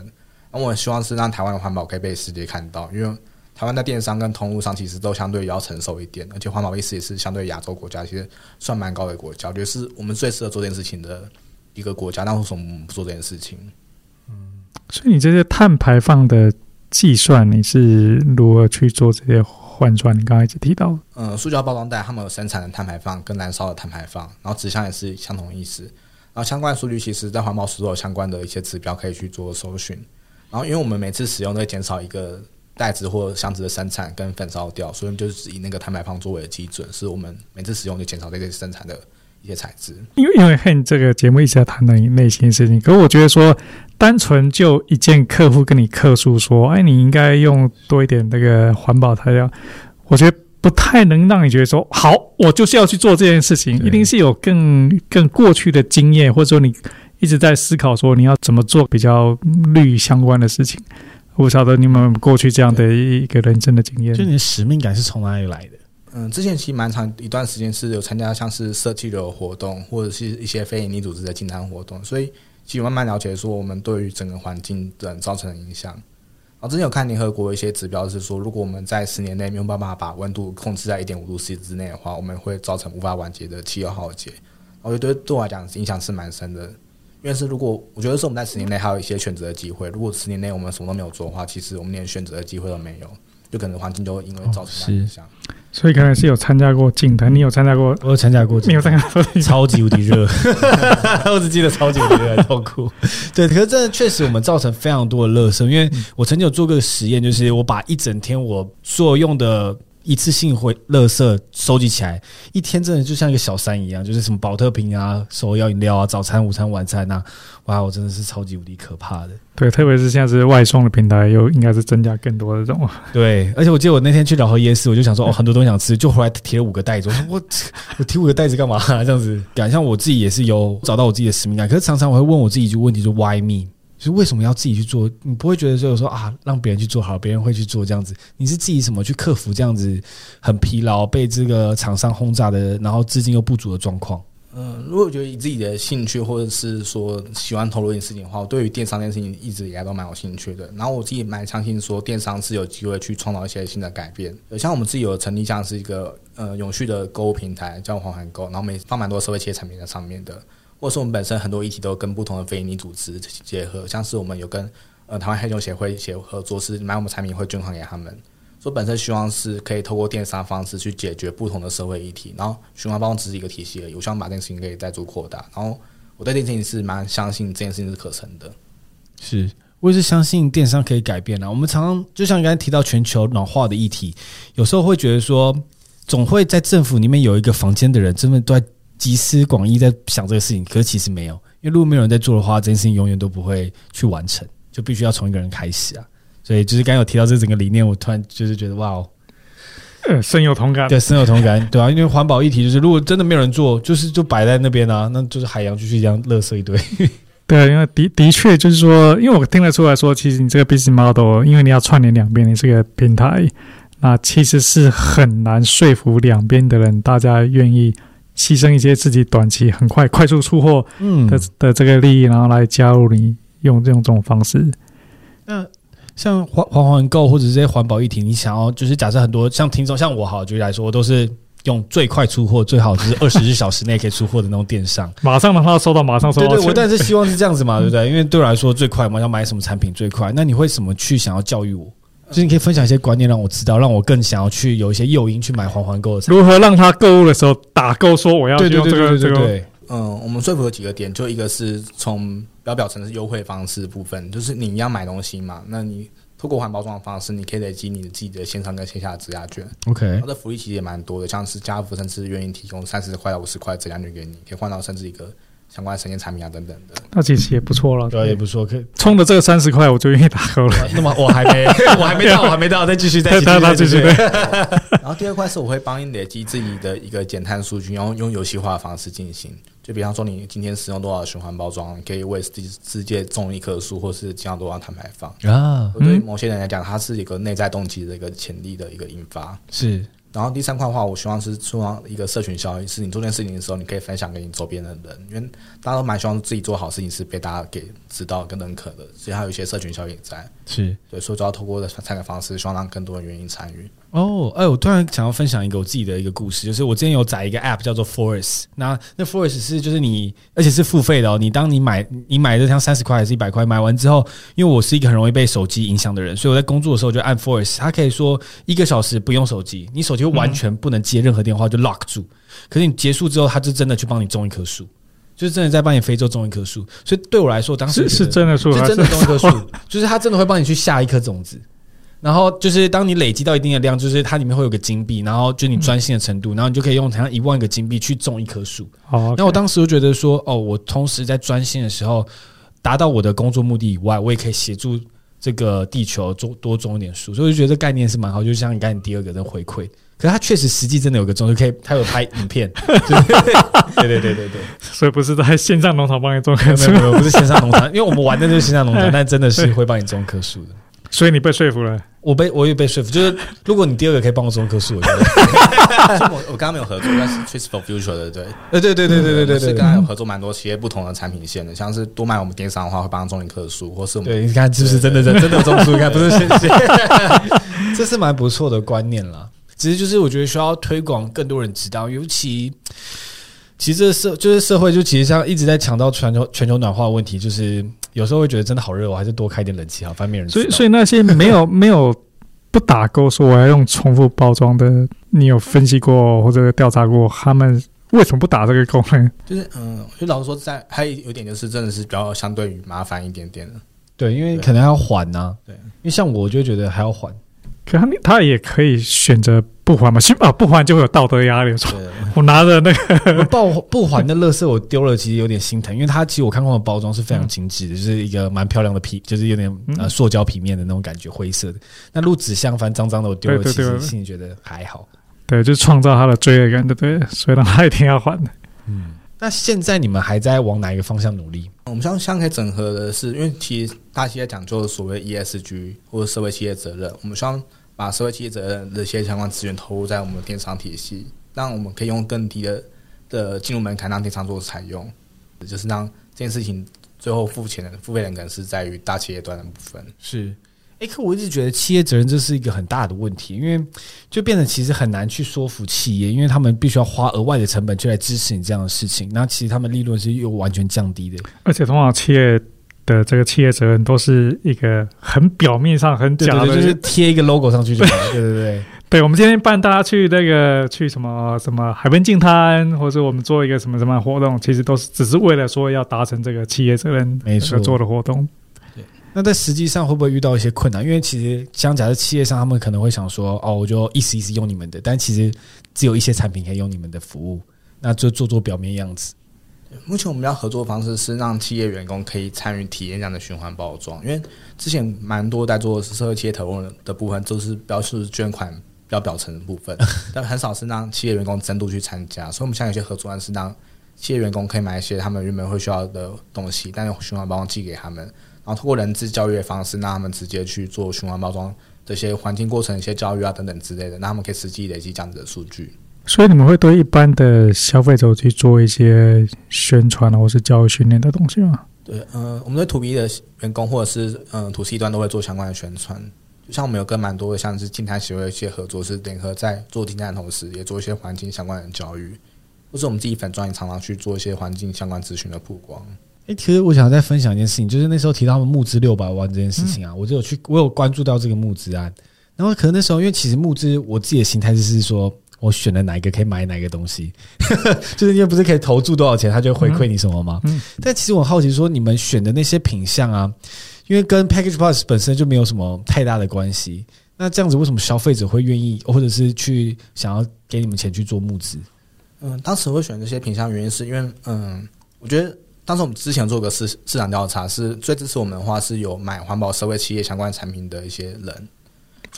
那我希望是让台湾的环保可以被世界看到，因为台湾在电商跟通路上其实都相对要成熟一点，而且环保意识也是相对亚洲国家其实算蛮高的国家，我觉得是我们最适合做这件事情的一个国家。那为什么我们不做这件事情？嗯，所以你这些碳排放的计算，你是如何去做这些？换算？你刚才一直提到，嗯，塑胶包装袋他们有生产的碳排放跟燃烧的碳排放，然后纸箱也是相同意思。然后相关的数据其实，在环保署都有相关的一些指标可以去做搜寻。然后，因为我们每次使用都会减少一个袋子或箱子的生产跟焚烧掉，所以就是以那个碳排放作为基准，是我们每次使用就减少这些生产的一些材质。因为因为 Hank 这个节目一直在谈论你内心的事情，可是我觉得说，单纯就一件客户跟你客诉说，哎，你应该用多一点那个环保材料，我觉得。不太能让你觉得说好，我就是要去做这件事情，一定是有更更过去的经验，或者说你一直在思考说你要怎么做比较绿相关的事情。我不晓得你们过去这样的一个人生的经验，就你的使命感是从哪里来的？嗯，之前其实蛮长一段时间是有参加像是社企流活动，或者是一些非营利组织的净滩活动，所以其实慢慢了解说我们对于整个环境的造成的影响。啊，之前有看联合国一些指标，是说如果我们在十年内没有办法把温度控制在一点五度 C 之内的话，我们会造成无法完结的气候浩劫。我觉得对我来讲影响是蛮深的，因为是如果我觉得是我们在十年内还有一些选择的机会，如果十年内我们什么都没有做的话，其实我们连选择的机会都没有，就可能环境就会因为造成影响。哦所以可能是有参加过净滩，你有参加过？我有参加过，没有参加过？超级无敌热，我只记得超级无敌热，痛苦。对，可是真的确实我们造成非常多的垃圾，因为我曾经有做过实验，就是我把一整天我所用的。一次性回垃圾收集起来，一天真的就像一个小山一样，就是什么保特瓶啊、手摇饮料啊、早餐、午餐、晚餐啊，哇，我真的是超级无敌可怕的。对，特别是现在是外送的平台，又应该是增加更多的这种。对，而且我记得我那天去老河夜市，我就想说，哦，很多东西想吃，就回来提了五个袋子。我说我我提五个袋子干嘛？这样子，感觉像我自己也是有找到我自己的使命感。可是常常我会问我自己一句问题，就 Why me？就是为什么要自己去做？你不会觉得就是说啊，让别人去做好，别人会去做这样子？你是自己什么去克服这样子很疲劳、被这个厂商轰炸的，然后资金又不足的状况？嗯，如果觉得以自己的兴趣或者是说喜欢投入一件事情的话，我对于电商这件事情一直以来都蛮有兴趣的。然后我自己蛮相信说，电商是有机会去创造一些新的改变。像我们自己有成立像是一个呃永续的购物平台，叫环环购，然后每放蛮多社会企业产品在上面的。或是我们本身很多议题都跟不同的非营利组织结合，像是我们有跟呃台湾黑熊协会协合作，是买我们产品会捐款给他们。所以本身希望是可以透过电商方式去解决不同的社会议题，然后循环包装只是一个体系而已。我希望把这件事情可以再做扩大。然后我对这件事情是蛮相信这件事情是可成的。是，我也是相信电商可以改变的。我们常常就像刚才提到全球暖化的议题，有时候会觉得说，总会在政府里面有一个房间的人，真的都在。集思广益在想这个事情，可是其实没有，因为如果没有人在做的话，这件事情永远都不会去完成，就必须要从一个人开始啊。所以就是刚刚有提到这整个理念，我突然就是觉得哇哦，呃，深有同感，对，深有同感，对啊，因为环保议题就是，如果真的没有人做，就是就摆在那边啊，那就是海洋继续这样垃圾一堆。对，因为的的确就是说，因为我听得出来说，其实你这个 business model，因为你要串联两边，的这个平台，那其实是很难说服两边的人，大家愿意。牺牲一些自己短期很快快速出货的嗯的的这个利益，然后来加入你用这种这种方式。那像环环环购或者这些环保议题，你想要就是假设很多像听众像我好举例来说，我都是用最快出货，最好就是 二十四小时内可以出货的那种电商，马上让他收到，马上收到。对对，我但是希望是这样子嘛，对不对？因为对我来说最快嘛，要买什么产品最快？那你会怎么去想要教育我？就是你可以分享一些观念，让我知道，让我更想要去有一些诱因去买环环购的。如何让他购物的时候打勾说我要用这个？对对对对对对。嗯，我们说服有几个点，就一个是从表表层是优惠方式部分，就是你要买东西嘛，那你透过环包装的方式，你可以累积你的自己的线上跟线下的折价券。OK，它的福利其实也蛮多的，像是家福甚至愿意提供三十块到五十块折价券给你，可以换到甚至一个。相关的生鲜产品啊，等等的，那其实也不错了，对，也不错。可以充的这个三十块，我就愿意打勾了。那么我还没，我还没到，我还没到，再继续，再继续，再继续。然后第二块是我会帮你累积自己的一个减碳数据，然后用游戏化的方式进行。就比方说，你今天使用多少循环包装，你可以为世世界种一棵树，或是减少多少碳排放啊。对于某些人来讲，它是一个内在动机的一个潜力的一个引发，是。然后第三块的话，我希望是做一个社群效应，是你做这件事情的时候，你可以分享给你周边的人，因为大家都蛮希望自己做好事情是被大家给知道跟认可的，所以还有一些社群效应在。是对，所以就要透过的三个方式，希望让更多人愿意参与。哦，哎，我突然想要分享一个我自己的一个故事，就是我之前有载一个 App 叫做 Forest，那那 Forest 是就是你，而且是付费的哦。你当你买你买这像三十块还是一百块，买完之后，因为我是一个很容易被手机影响的人，所以我在工作的时候就按 Forest，它可以说一个小时不用手机，你手机完全不能接任何电话，就 lock 住。可是你结束之后，它就真的去帮你种一棵树，就是真的在帮你非洲种一棵树。所以对我来说，当时是是真的树，是真的种一棵树，就是它真的会帮你去下一颗种子。然后就是当你累积到一定的量，就是它里面会有个金币，然后就你专心的程度，然后你就可以用好像一万个金币去种一棵树。哦，那我当时就觉得说，哦，我同时在专心的时候达到我的工作目的以外，我也可以协助这个地球种多种一点树，所以我就觉得这概念是蛮好。就像你刚才第二个的回馈，可是它确实实际真的有个种，就可以它有拍影片，对对对对对，所以不是在线上农场帮你种棵树，没有没有，不是线上农场，因为我们玩的就是线上农场，但真的是会帮你种棵树的。所以你被说服了，我被我也被说服。就是 如果你第二个可以帮我种棵树，我觉得。我我刚刚没有合作，但是 Trees for Future 的对，呃对对对对对对对，是刚刚有合作蛮多企业不同的产品线的，像是多卖我们电商的话，会帮他种一棵树，或是我们对，你看是不是真的真真的种树？你看不是谢谢，这是蛮不错的观念啦。只是就是我觉得需要推广，更多人知道，尤其其实这社就是社会，就其实像一直在强调全球全球暖化问题，就是。有时候会觉得真的好热，我还是多开点冷气好，方便人。所以，所以那些没有 没有不打勾说我要用重复包装的，你有分析过或者调查过他们为什么不打这个勾呢？就是嗯，就老实说，在还有一点就是真的是比较相对于麻烦一点点的。对，因为可能要缓呢、啊。对，因为像我就觉得还要还。可他他也可以选择不还嘛？起码不还就会有道德压力。说我拿着那个不不还的乐色，我丢了，其实有点心疼，因为它其实我看过的包装是非常精致的，就是一个蛮漂亮的皮，就是有点呃塑胶皮面的那种感觉，灰色的。那如果纸箱反正脏脏的，我丢了，其实心里觉得还好。对，就是创造他的罪恶感，对不对？所以让他一定要还的。嗯。那现在你们还在往哪一个方向努力？我们希望可以整合的是，因为其实大企业讲究所谓 ESG 或者社会企业责任，我们希望把社会企业责任的一些相关资源投入在我们的电商体系，让我们可以用更低的的进入门槛让电商做采用，就是让这件事情最后付钱的付费人可能是在于大企业端的部分。是。哎，可我一直觉得企业责任这是一个很大的问题，因为就变得其实很难去说服企业，因为他们必须要花额外的成本去来支持你这样的事情，那其实他们利润是又完全降低的。而且通常企业的这个企业责任都是一个很表面上很假的，对对对，就是贴一个 logo 上去就好了。对对对，对，我们今天办大家去那个去什么什么海边净滩，或者我们做一个什么什么活动，其实都是只是为了说要达成这个企业责任没错做的活动。那在实际上会不会遇到一些困难？因为其实像假设企业上，他们可能会想说：“哦，我就意思意思用你们的。”但其实只有一些产品可以用你们的服务，那就做做表面样子。目前我们要合作的方式是让企业员工可以参与体验这样的循环包装，因为之前蛮多在做社会企业投入的部分，都是标示捐款比较表层的部分，但很少是让企业员工深度去参加。所以，我们现在有些合作案是让企业员工可以买一些他们原本会需要的东西，但用循环包装寄给他们。然后通过人质教育的方式，让他们直接去做循环包装这些环境过程、一些教育啊等等之类的，让他们可以实际累积这样子的数据。所以你们会对一般的消费者去做一些宣传或是教育训练的东西吗？对，嗯、呃，我们对 To B 的员工或者是嗯、呃、To C 端都会做相关的宣传。就像我们有跟蛮多的像是静态协会一些合作，是联合在做净滩的同时，也做一些环境相关的教育，或是我们自己粉专也常常去做一些环境相关资讯的曝光。哎，其实我想再分享一件事情，就是那时候提到他们募资六百万这件事情啊，我就有去，我有关注到这个募资案。然后可能那时候，因为其实募资，我自己的心态就是说我选了哪一个可以买哪一个东西，就是因为不是可以投注多少钱，他就会回馈你什么吗？但其实我好奇，说你们选的那些品相啊，因为跟 Package Plus 本身就没有什么太大的关系。那这样子，为什么消费者会愿意，或者是去想要给你们钱去做募资？嗯，当时会选这些品相，原因是因为，嗯，我觉得。当时我们之前做个市市场调查，是最支持我们的话是有买环保社会企业相关产品的一些人。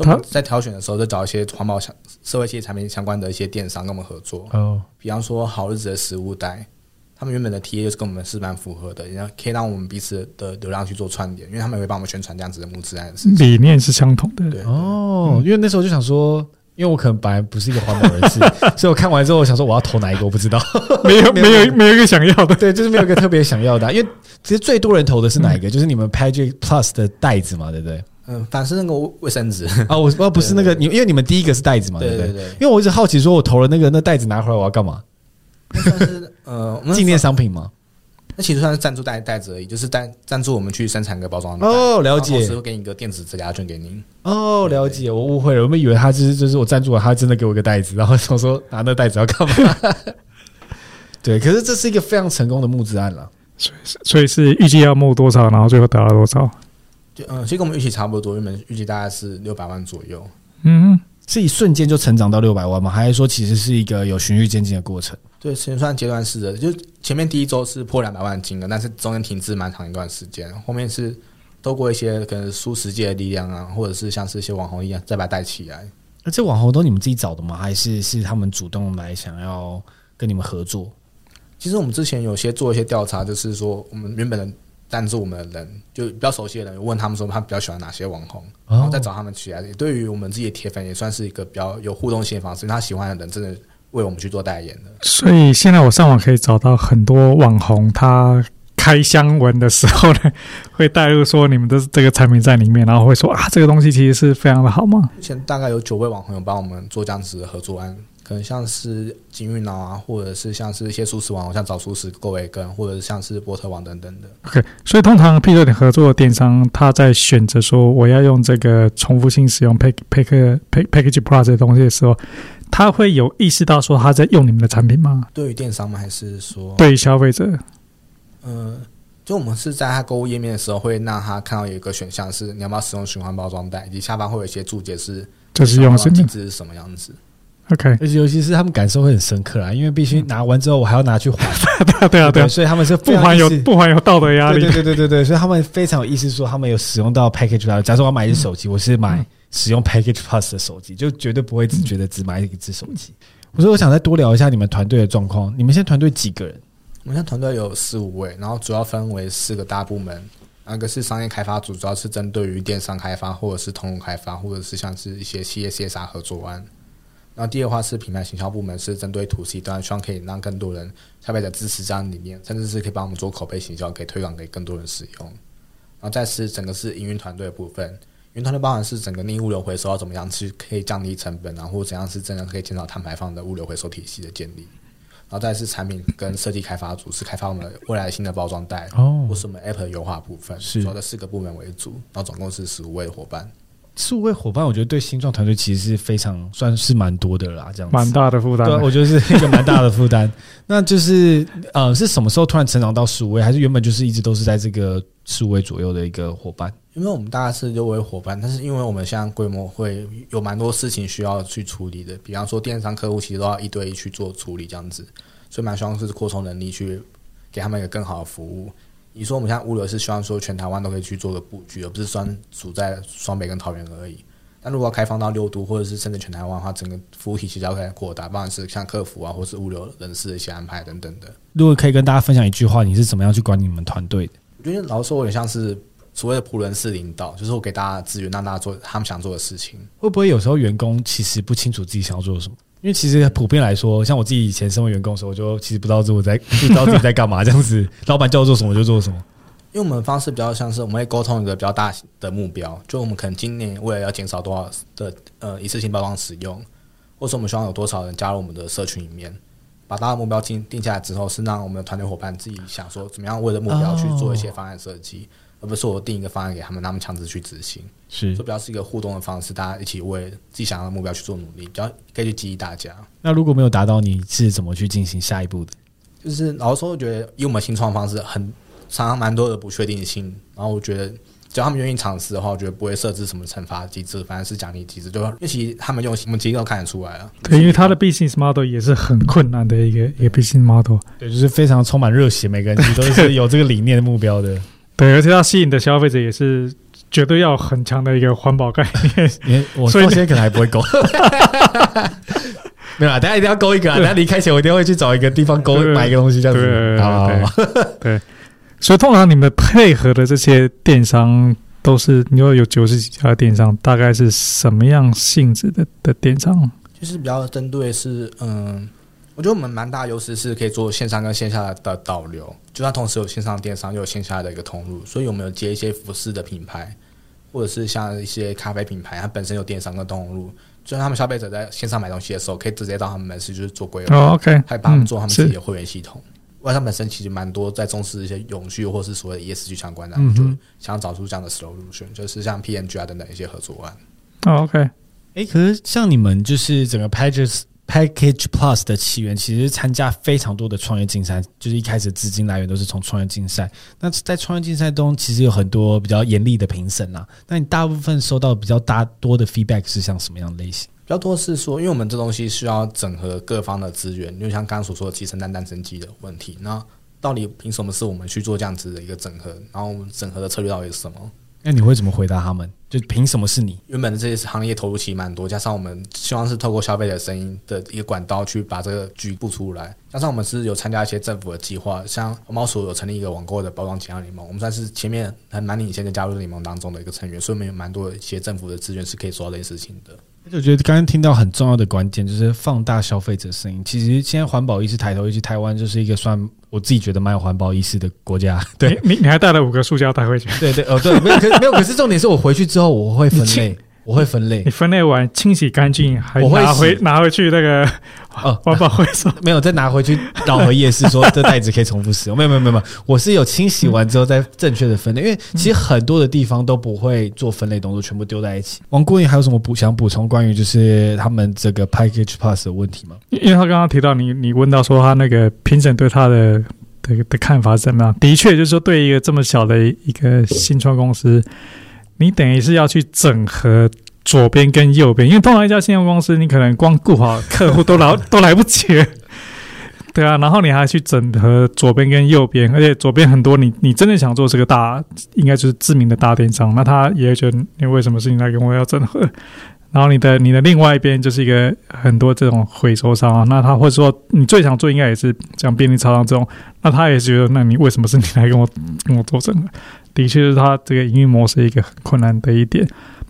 我们在挑选的时候，就找一些环保相社会企业产品相关的一些电商跟我们合作。哦，比方说好日子的食物袋，他们原本的 TA 就是跟我们是蛮符合的，然后可以让我们彼此的流量去做串联，因为他们也会帮我们宣传这样子的募资案的事情。理念是相同的。对哦，因为那时候就想说。因为我可能本来不是一个环保人士，所以我看完之后，我想说我要投哪一个，我不知道，没有没有没有一个想要的，对，就是没有一个特别想要的，因为其实最多人投的是哪一个？就是你们 Package Plus 的袋子嘛，对不对？嗯，反正是那个卫生纸啊，我我不是那个你，因为你们第一个是袋子嘛，对不对？因为我一直好奇，说我投了那个那袋子拿回来我要干嘛？那算是呃纪念商品吗？那其实算是赞助袋袋子而已，就是赞赞助我们去生产个包装哦，了解。同时会给你一个电子折价券给您哦，了解。我误会了，我们以为他就是就是我赞助了他，真的给我一个袋子，然后我说拿那袋子要干嘛？对，可是这是一个非常成功的募资案了。所以，所以是预计要募多少，然后最后得到多少？就嗯，其实跟我们预期差不多，原本预计大概是六百万左右。嗯，是一瞬间就成长到六百万吗？还是说其实是一个有循序渐进的过程？对，其实算阶段式的。就前面第一周是破两百万金额，但是中间停滞蛮长一段时间。后面是透过一些可能输食界的力量啊，或者是像是一些网红一样，再把它带起来。那这网红都你们自己找的吗？还是是他们主动来想要跟你们合作？其实我们之前有些做一些调查，就是说我们原本的赞助我们的人，就比较熟悉的人，问他们说他比较喜欢哪些网红，然后再找他们起来。也对于我们自己的铁粉，也算是一个比较有互动性的方式。因为他喜欢的人真的为我们去做代言的。所以现在我上网可以找到很多网红，他开箱文的时候呢，会带入说你们的这个产品在里面，然后会说啊，这个东西其实是非常的好吗？目前大概有九位网红有帮我们做这样子的合作案。可能像是金鱼脑啊，或者是像是一些素食网，像早熟食、购维根，或者是像是波特网等等的。OK，所以通常 Peter 你合作的电商，他在选择说我要用这个重复性使用 Pack Pack Pack Package Plus 这些东西的时候，他会有意识到说他在用你们的产品吗？对于电商吗？还是说对于消费者？嗯、呃，就我们是在他购物页面的时候，会让他看到有一个选项是你要不要使用循环包装袋，以及下方会有一些注解是就是用什么，是什么样子。OK，而且尤其是他们感受会很深刻啊，因为必须拿完之后我还要拿去还，对啊对啊对啊，所以他们是不还有不还有道德压力，对对对对对，所以他们非常有意思，说他们有使用到 Package Plus。假设我要买一只手机，我是买使用 Package Plus 的手机，就绝对不会只觉得只买一只手机。我说我想再多聊一下你们团队的状况，你们现在团队几个人？我们现在团队有四五位，然后主要分为四个大部门，那个是商业开发组，主要是针对于电商开发或者是通路开发，或者是像是一些企业 CSR 合作案。然后第二的话是品牌行销部门，是针对 to C 端，希望可以让更多人消费者支持这样理念，甚至是可以帮我们做口碑行销，可以推广给更多人使用。然后再是整个是营运团队的部分，营运团队包含是整个逆物流回收要怎么样去可以降低成本，然后怎样是真的可以减少碳排放的物流回收体系的建立。然后再是产品跟设计开发组，是开发我们未来新的包装袋，哦，或是我们 App 的优化部分，是主要的四个部门为主，然后总共是十五位伙伴。数位伙伴，我觉得对新创团队其实是非常算是蛮多的啦，这样蛮大的负担。对，我觉得是一个蛮大的负担。那就是呃，是什么时候突然成长到十五位，还是原本就是一直都是在这个十五位左右的一个伙伴？因为我们大概是六位伙伴，但是因为我们现在规模会有蛮多事情需要去处理的，比方说电商客户其实都要一对一去做处理，这样子，所以蛮希望是扩充能力去给他们一个更好的服务。你说我们现在物流是希望说全台湾都可以去做个布局，而不是专属在双北跟桃园而已。但如果要开放到六都或者是甚至全台湾的话，整个服务体系就要开始扩大，不管是像客服啊，或是物流人事的一些安排等等的。如果可以跟大家分享一句话，你是怎么样去管理你们团队的？我觉得老实说，有点像是所谓的仆人式领导，就是我给大家资源，让大家做他们想做的事情。会不会有时候员工其实不清楚自己想要做什么？因为其实普遍来说，像我自己以前身为员工的时候，我就其实不知道自己在 不知道自己在干嘛，这样子，老板叫我做什么我就做什么。因为我们的方式比较像是我们会沟通一个比较大的目标，就我们可能今年为了要减少多少的呃一次性包装使用，或者我们希望有多少人加入我们的社群里面，把大的目标定定下来之后，是让我们的团队伙伴自己想说怎么样为了目标去做一些方案设计，而不是我定一个方案给他们，让他们强制去执行。是，就比较是一个互动的方式，大家一起为自己想要的目标去做努力，比较可以去激励大家。那如果没有达到，你是怎么去进行下一步的？就是老实说，我觉得以我们新创方式很。常常蛮多的不确定性，然后我觉得只要他们愿意尝试的话，我觉得不会设置什么惩罚机制，反而是奖励机制。就因为其实他们用心，我们其实都看得出来了。对，因为他的 business model 也是很困难的一个一个 business model，对，就是非常充满热血，每个人其实都是有这个理念的目标的。对，而且它吸引的消费者也是绝对要很强的一个环保概念。所以我到现在可能还不会勾，没有啊，大家一定要勾一个啊！大家离开前，我一定会去找一个地方勾买一个东西，这样子。好，好，好，对。所以通常你们配合的这些电商都是，你说有九十几家电商，大概是什么样性质的的电商？就是比较针对是，嗯，我觉得我们蛮大优势是可以做线上跟线下的导流，就算同时有线上电商又有线下的一个通路，所以我们有接一些服饰的品牌，或者是像一些咖啡品牌，它本身有电商跟通路，就让他们消费者在线上买东西的时候，可以直接到他们门市就是做规划。哦，OK，还帮他们做他们自己的嗯会员系统。外商本身其实蛮多在重视一些永续或是所谓的 ESG 相关的，就想找出这样的 solution，就是像 PNG 啊等等一些合作案。，OK，哎，可是像你们就是整个 Package Package Plus 的起源，其实参加非常多的创业竞赛，就是一开始资金来源都是从创业竞赛。那在创业竞赛中，其实有很多比较严厉的评审啦。那你大部分收到比较大多的 feedback 是像什么样的类型？比较多是说，因为我们这东西需要整合各方的资源，就像刚刚所说的集成蛋、蛋生鸡的问题。那到底凭什么是我们去做这样子的一个整合？然后我们整合的策略到底是什么？那你会怎么回答他们？就凭什么是你？原本的这些行业投入其实蛮多，加上我们希望是透过消费者声音的一个管道去把这个局部出来，加上我们是有参加一些政府的计划，像猫鼠有成立一个网购的包装减量联盟，我们算是前面还蛮领先的加入联盟当中的一个成员，所以我们有蛮多一些政府的资源是可以做到这些事情的。而且我觉得刚刚听到很重要的关键就是放大消费者声音。其实现在环保意识抬头，尤其台湾就是一个算我自己觉得蛮有环保意识的国家。对你你你还带了五个塑胶袋回去，对对哦对，没有可没有，可是重点是我回去之后我会分类，我会分类你。分类完清洗干净，还我会拿回拿回去那个哦，环保回收。没有再拿回去倒回夜市说这袋子可以重复使用。没有没有没有我是有清洗完之后再正确的分类，因为其实很多的地方都不会做分类动作，全部丢在一起。王顾问还有什么补想补充关于就是他们这个 Package pass 的问题吗？因为他刚刚提到你，你问到说他那个评审对他的的的看法是怎么样？的确，就是说对一个这么小的一个新创公司，你等于是要去整合左边跟右边，因为通常一家新创公司，你可能光顾好客户都来都来不及。对啊，然后你还去整合左边跟右边，而且左边很多你你真的想做这个大，应该就是知名的大电商，那他也觉得你为什么事情来跟我要整合？然后你的你的另外一边就是一个很多这种回收商啊，那他会说你最想做应该也是像便利超商这种，那他也觉得那你为什么是你来跟我跟我做整合？的确是他这个营运模式一个很困难的一点。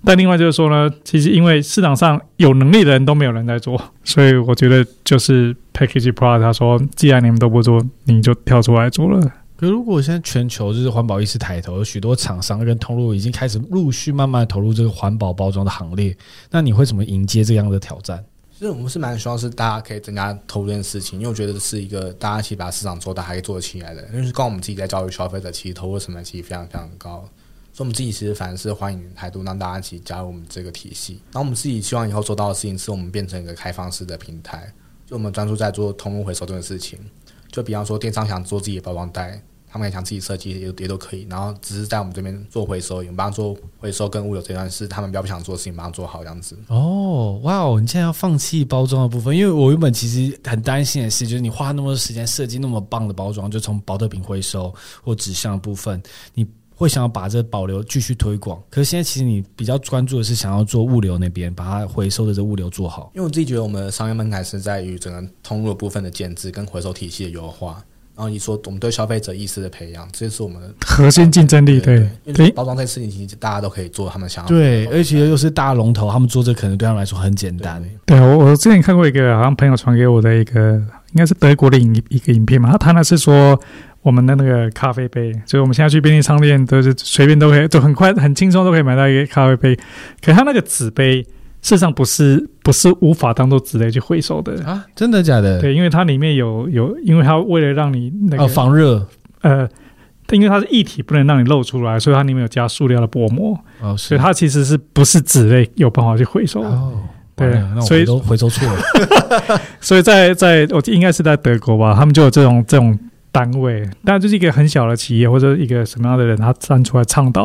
但另外就是说呢，其实因为市场上有能力的人都没有人在做，所以我觉得就是 Package Pro 他说，既然你们都不做，你就跳出来做了。可如果现在全球就是环保意识抬头，有许多厂商跟通路已经开始陆续慢慢投入这个环保包装的行列，那你会怎么迎接这样的挑战？其实我们是蛮希望是大家可以增加投入这件事情，因为我觉得是一个大家一起把市场做大，还可以做得起来的。因为是刚我们自己在教育消费者，其实投入成本其实非常非常高。所以，我们自己其实反而是欢迎态度，让大家一起加入我们这个体系。然后，我们自己希望以后做到的事情，是我们变成一个开放式的平台，就我们专注在做通路回收这件事情。就比方说，电商想做自己的包装袋，他们也想自己设计，也也都可以。然后，只是在我们这边做回收，我们帮做回收跟物流这段是他们比较不想做的事情，帮他做好这样子。哦，哇哦！你现在要放弃包装的部分，因为我原本其实很担心的是，就是你花那么多时间设计那么棒的包装，就从保特瓶回收或纸箱的部分，你。会想要把这保留继续推广，可是现在其实你比较关注的是想要做物流那边，把它回收的这物流做好。因为我自己觉得我们的商业门槛是在于整个通路的部分的建制跟回收体系的优化，然后你说我们对消费者意识的培养，这是我们的 核心竞争力。对，因为包装这事情其实大家都可以做，他们想要对，而且又是大龙头，他们做这可能对他们来说很简单。对，我我之前看过一个好像朋友传给我的一个，应该是德国的影一个影片嘛，他谈的是说。我们的那个咖啡杯，所以我们现在去便利商店都是随便都可以，就很快很轻松都可以买到一个咖啡杯。可是它那个纸杯，事实上不是不是无法当做纸类去回收的啊？真的假的？对，因为它里面有有，因为它为了让你那个、哦、防热，呃，因为它是液体，不能让你露出来，所以它里面有加塑料的薄膜。哦，所以它其实是不是纸类有办法去回收？哦，对，所以都回收错了。所以在在我应该是在德国吧，他们就有这种这种。单位，但就是一个很小的企业或者一个什么样的人，他站出来倡导，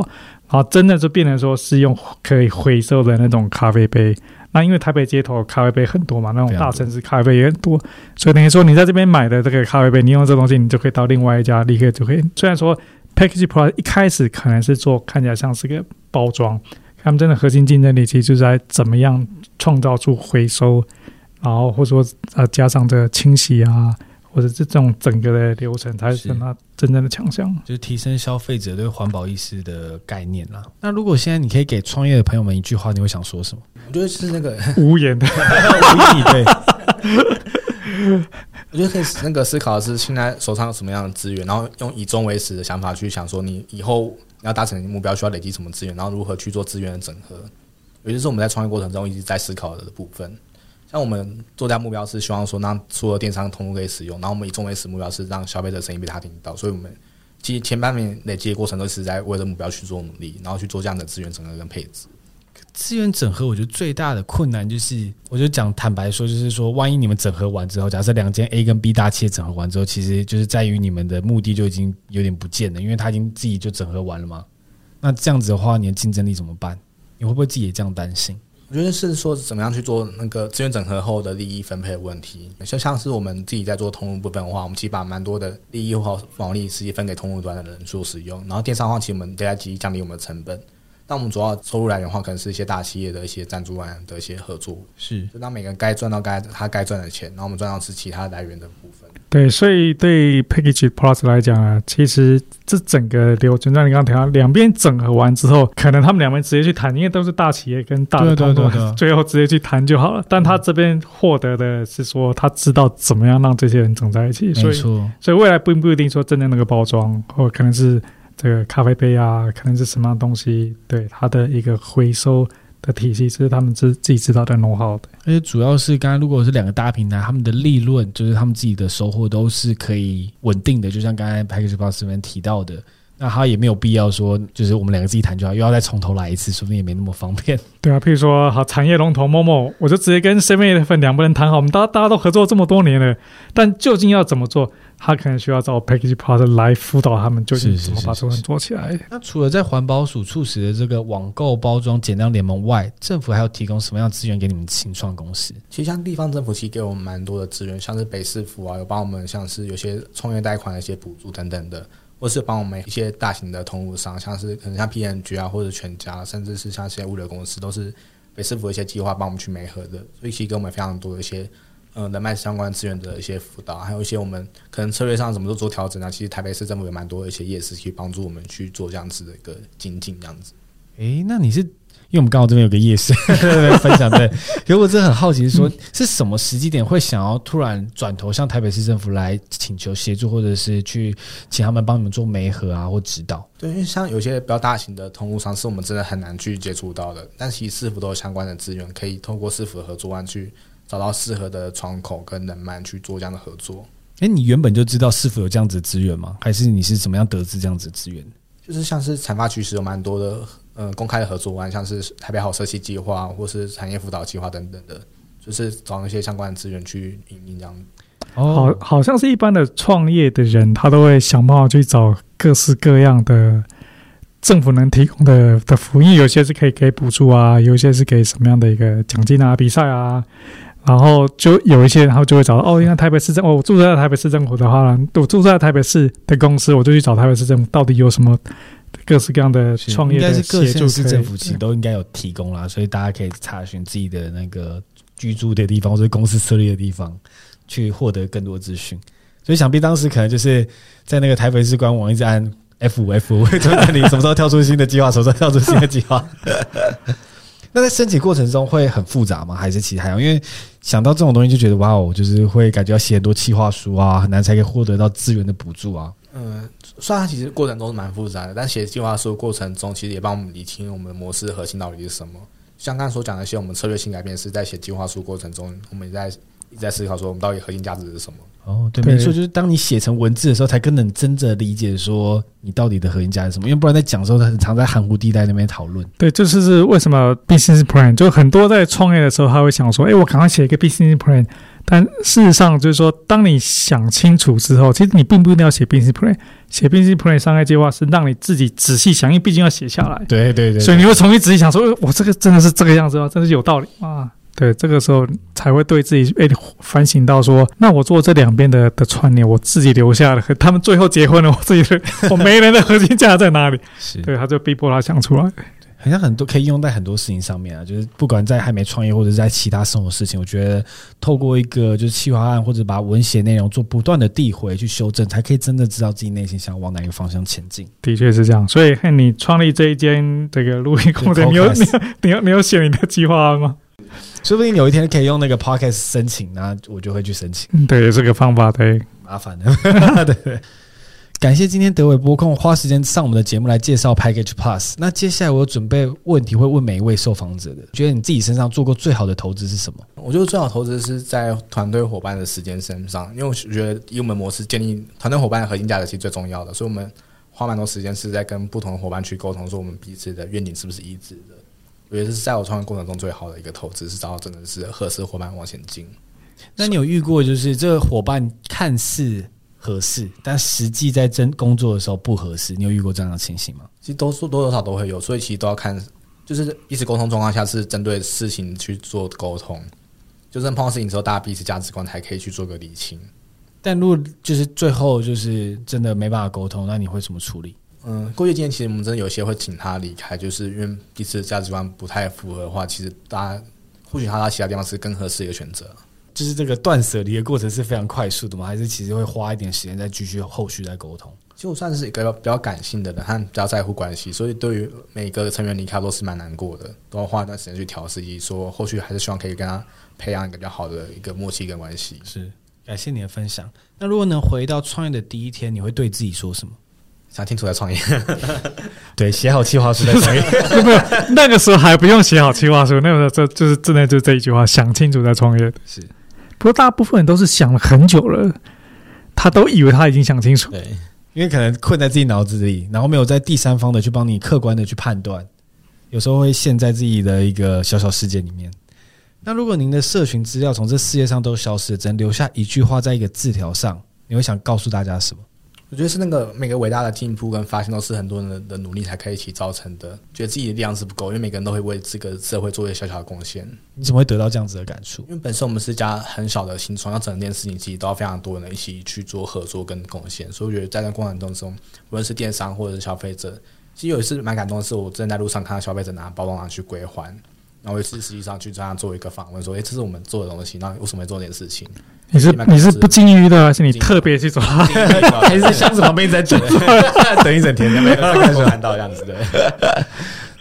然后真的就变成说是用可以回收的那种咖啡杯。那因为台北街头咖啡杯很多嘛，那种大城市咖啡杯也很多，所以等于说你在这边买的这个咖啡杯，你用这东西，你就可以到另外一家立刻就可以。虽然说 Package Plus 一开始可能是做看起来像是个包装，他们真的核心竞争力其实就是在怎么样创造出回收，然后或者说呃加上这个清洗啊。或者是这种整个的流程才是它真正的强项，就是提升消费者对环保意识的概念啦。那如果现在你可以给创业的朋友们一句话，你会想说什么？我觉得是那个 无言的，无言以对。我觉得可以那个思考的是，现在手上有什么样的资源，然后用以终为始的想法去想说，你以后你要达成目标需要累积什么资源，然后如何去做资源的整合，也就是我们在创业过程中一直在思考的部分。像我们做这目标是希望说让所有电商通路可以使用，然后我们以终为始目标是让消费者声音被他听到，所以我们其实前半面累积的过程都是在为了目标去做努力，然后去做这样的资源整合跟配置。资源整合，我觉得最大的困难就是，我就讲坦白说，就是说，万一你们整合完之后，假设两间 A 跟 B 大企业整合完之后，其实就是在于你们的目的就已经有点不见了，因为他已经自己就整合完了嘛。那这样子的话，你的竞争力怎么办？你会不会自己也这样担心？我觉得是说怎么样去做那个资源整合后的利益分配的问题。就像是我们自己在做通路部分的话，我们其实把蛮多的利益或毛利实际分给通路端的人数使用，然后电商的话，其实我们在积极降低我们的成本。但我们主要收入来源的话，可能是一些大企业的一些赞助案的一些合作，是就当每个人该赚到该他该赚的钱，然后我们赚到是其他来源的部分。对，所以对 Package Plus 来讲啊，其实这整个流程，像你刚刚提到，两边整合完之后，可能他们两边直接去谈，因为都是大企业跟大的通路，最后直接去谈就好了。但他这边获得的是说，他知道怎么样让这些人整在一起，所以所以未来并不一定说真的那个包装，或可能是。这个咖啡杯啊，可能是什么样东西？对，它的一个回收的体系，这是他们自自己知道在弄好的。而且主要是，刚才如果是两个大平台，他们的利润就是他们自己的收获都是可以稳定的。就像刚才 Package Plus 这边提到的，那他也没有必要说，就是我们两个自己谈就好，又要再从头来一次，说不定也没那么方便。对啊，譬如说，好，产业龙头 Momo，我就直接跟 7-Eleven 两个人谈好，我们大家大家都合作这么多年了，但究竟要怎么做？他可能需要找 Package Partner 来辅导他们，究竟怎么把这个做起来。那除了在环保署促使的这个网购包装减量联盟外，政府还要提供什么样资源给你们新创公司？其实像地方政府其实给我们蛮多的资源，像是北市府啊，有帮我们像是有些创业贷款的一些补助等等的，或是帮我们一些大型的通路商，像是可能像 PNG 啊，或者全家，甚至是像一些物流公司，都是北师傅一些计划帮我们去媒合的，所以其实给我们非常多的一些。嗯，人脉相关资源的一些辅导，还有一些我们可能策略上怎么做做调整啊？其实台北市政府有蛮多的一些夜市去帮助我们去做这样子的一个精进，这样子。诶、那你是因为我们刚好这边有个夜市 分享对，可是我真的很好奇，说是什么时机点会想要突然转头向台北市政府来请求协助，或者是去请他们帮你们做媒合啊或指导？对，因为像有些比较大型的通路商，是我们真的很难去接触到的，但其实市府都有相关的资源，可以透过市府的合作案去。找到适合的窗口跟人脉去做这样的合作。哎，你原本就知道市府有这样子的资源吗？还是你是怎么样得知这样子的资源？就是像是产发局是有蛮多的，嗯、呃，公开的合作案，像是台北好社区计划或是产业辅导计划等等的，就是找那些相关的资源去营运这样。哦，好，好像是一般的创业的人，他都会想办法去找各式各样的政府能提供的的福利，有些是可以给补助啊，有一些是给什么样的一个奖金啊、比赛啊。然后就有一些，然后就会找到哦，因为台北市政，哦，我住在台北市政府的话，我住在台北市的公司，我就去找台北市政府，到底有什么各式各样的创业的协助？应该是各县市政府其实都应该有提供啦，所以大家可以查询自己的那个居住的地方或者公司设立的地方，去获得更多资讯。所以想必当时可能就是在那个台北市官网一直按 F 五 F 五，会说你什么时候跳出新的计划，什么时候跳出新的计划。那在申请过程中会很复杂吗？还是其他样？因为想到这种东西就觉得哇哦，就是会感觉要写很多企划书啊，很难才可以获得到资源的补助啊。嗯，虽然它其实过程中是蛮复杂的，但写计划书的过程中其实也帮我们理清我们的模式核心到底是什么。像刚才所讲的一些我们策略性改变是在写计划书过程中，我们也在一直在思考说我们到底核心价值是什么。哦，对，没错，就是当你写成文字的时候，才更能真正理解说你到底的核心价值是什么。因为不然在讲的时候，他很常在含糊地带那边讨论。对，这就是为什么 business plan 就很多在创业的时候，他会想说：“哎，我赶快写一个 business plan。”但事实上，就是说，当你想清楚之后，其实你并不一定要写 business plan。写 business plan 商业计划是让你自己仔细想，因为毕竟要写下来。对对对，所以你会重新仔细想说：“我这个真的是这个样子吗？真的是有道理啊。”对，这个时候才会对自己诶反省到说，那我做这两边的的串联，我自己留下了，他们最后结婚了，我自己的我没人的核心价值在哪里？是对，他就逼迫他想出来，好像很多可以用在很多事情上面啊，就是不管在还没创业或者在其他生活事情，我觉得透过一个就是企划案或者把文写内容做不断的递回去修正，才可以真的知道自己内心想往哪个方向前进。的确是这样，所以你创立这一间这个录音空间，你有你有你有你有写你的计划案吗？说不定有一天可以用那个 podcast 申请，那我就会去申请。对，这个方法对，麻烦的。对，感谢今天德伟播控花时间上我们的节目来介绍 Package Plus。那接下来我有准备问题会问每一位受访者的，觉得你自己身上做过最好的投资是什么？我觉得最好投资是在团队伙伴的时间身上，因为我觉得以我们模式建立团队伙伴的核心价值其实最重要的，所以我们花蛮多时间是在跟不同的伙伴去沟通，说我们彼此的愿景是不是一致的。我觉得是在我创业过程中最好的一个投资，是找到真的是合适伙伴往前进。那你有遇过就是这个伙伴看似合适，但实际在真工作的时候不合适？你有遇过这样的情形吗？其实多数多多少少都会有，所以其实都要看，就是彼此沟通状况下是针对事情去做沟通，就是碰到事情之后，大家彼此价值观才可以去做个理清。但如果就是最后就是真的没办法沟通，那你会怎么处理？嗯，过去经验其实我们真的有些会请他离开，就是因为彼此的价值观不太符合的话，其实大家或许他到其他地方是更合适的一个选择。就是这个断舍离的过程是非常快速的吗？还是其实会花一点时间再继续后续再沟通？其实我算是一个比较感性的人，他比较在乎关系，所以对于每个成员离开都是蛮难过的，都要花一段时间去调试，以及说后续还是希望可以跟他培养一个比较好的一个默契跟关系。是，感谢你的分享。那如果能回到创业的第一天，你会对自己说什么？想清楚再创业。对，写好计划书再创业。没有，那个时候还不用写好计划书，那个时候这就是真的就这一句话：想清楚再创业。是。不过大部分人都是想了很久了，他都以为他已经想清楚。对，因为可能困在自己脑子里，然后没有在第三方的去帮你客观的去判断，有时候会陷在自己的一个小小世界里面。那如果您的社群资料从这世界上都消失了，只能留下一句话在一个字条上，你会想告诉大家什么？我觉得是那个每个伟大的进步跟发现都是很多人的努力才可以一起造成的。觉得自己的力量是不够，因为每个人都会为这个社会做一些小小的贡献。你怎么会得到这样子的感触？因为本身我们是一家很小的新创，要整件事情其实都要非常多人一起去做合作跟贡献。所以我觉得在这过程当中，无论是电商或者是消费者，其实有一次蛮感动的是，我正在路上看到消费者拿包装拿去归还。然后也是实际上去这样做一个访问，说：“哎，这是我们做的东西，那为什么要做这件事情？”你是你是不禁欲的，还是你特别去做？还是箱子旁边在等 等一整天都，没有看说看到这样子的。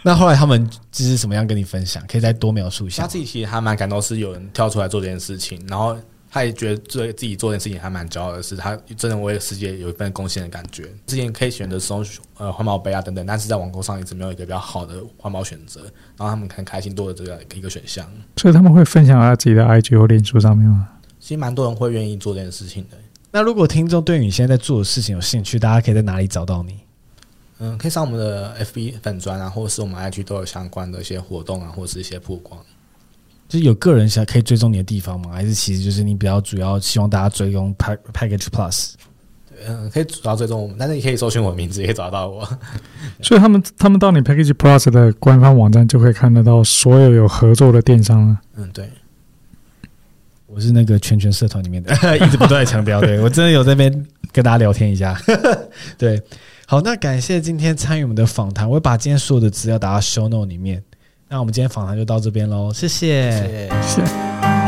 那后来他们就是什么样跟你分享？可以再多描述一下。他自己其实还蛮感动，是有人跳出来做这件事情，然后。他也觉得做自己做这件事情还蛮骄傲的，是他真的为世界有一份贡献的感觉。之前可以选择使用呃环保杯啊等等，但是在网购上一直没有一个比较好的环保选择，然后他们很开心多了这个一个选项。所以他们会分享在自己的 IG 或脸书上面吗？其实蛮多人会愿意做这件事情的。那如果听众对你现在在做的事情有兴趣，大家可以在哪里找到你？嗯，可以上我们的 FB 粉砖啊，或者是我们 IG 都有相关的一些活动啊，或者是一些曝光。就是有个人想可以追踪你的地方吗？还是其实就是你比较主要希望大家追踪 Package Plus？嗯，可以主要追踪我们，但是你可以搜寻我的名字，也可以找到我。所以他们他们到你 Package Plus 的官方网站就可以看得到所有有合作的电商了。嗯，对。我是那个圈圈社团里面的，一直不断强调，对 我真的有在这边跟大家聊天一下。对，好，那感谢今天参与我们的访谈，我会把今天所有的资料打到 Show Note 里面。那我们今天访谈就到这边喽，谢谢，谢谢。谢谢。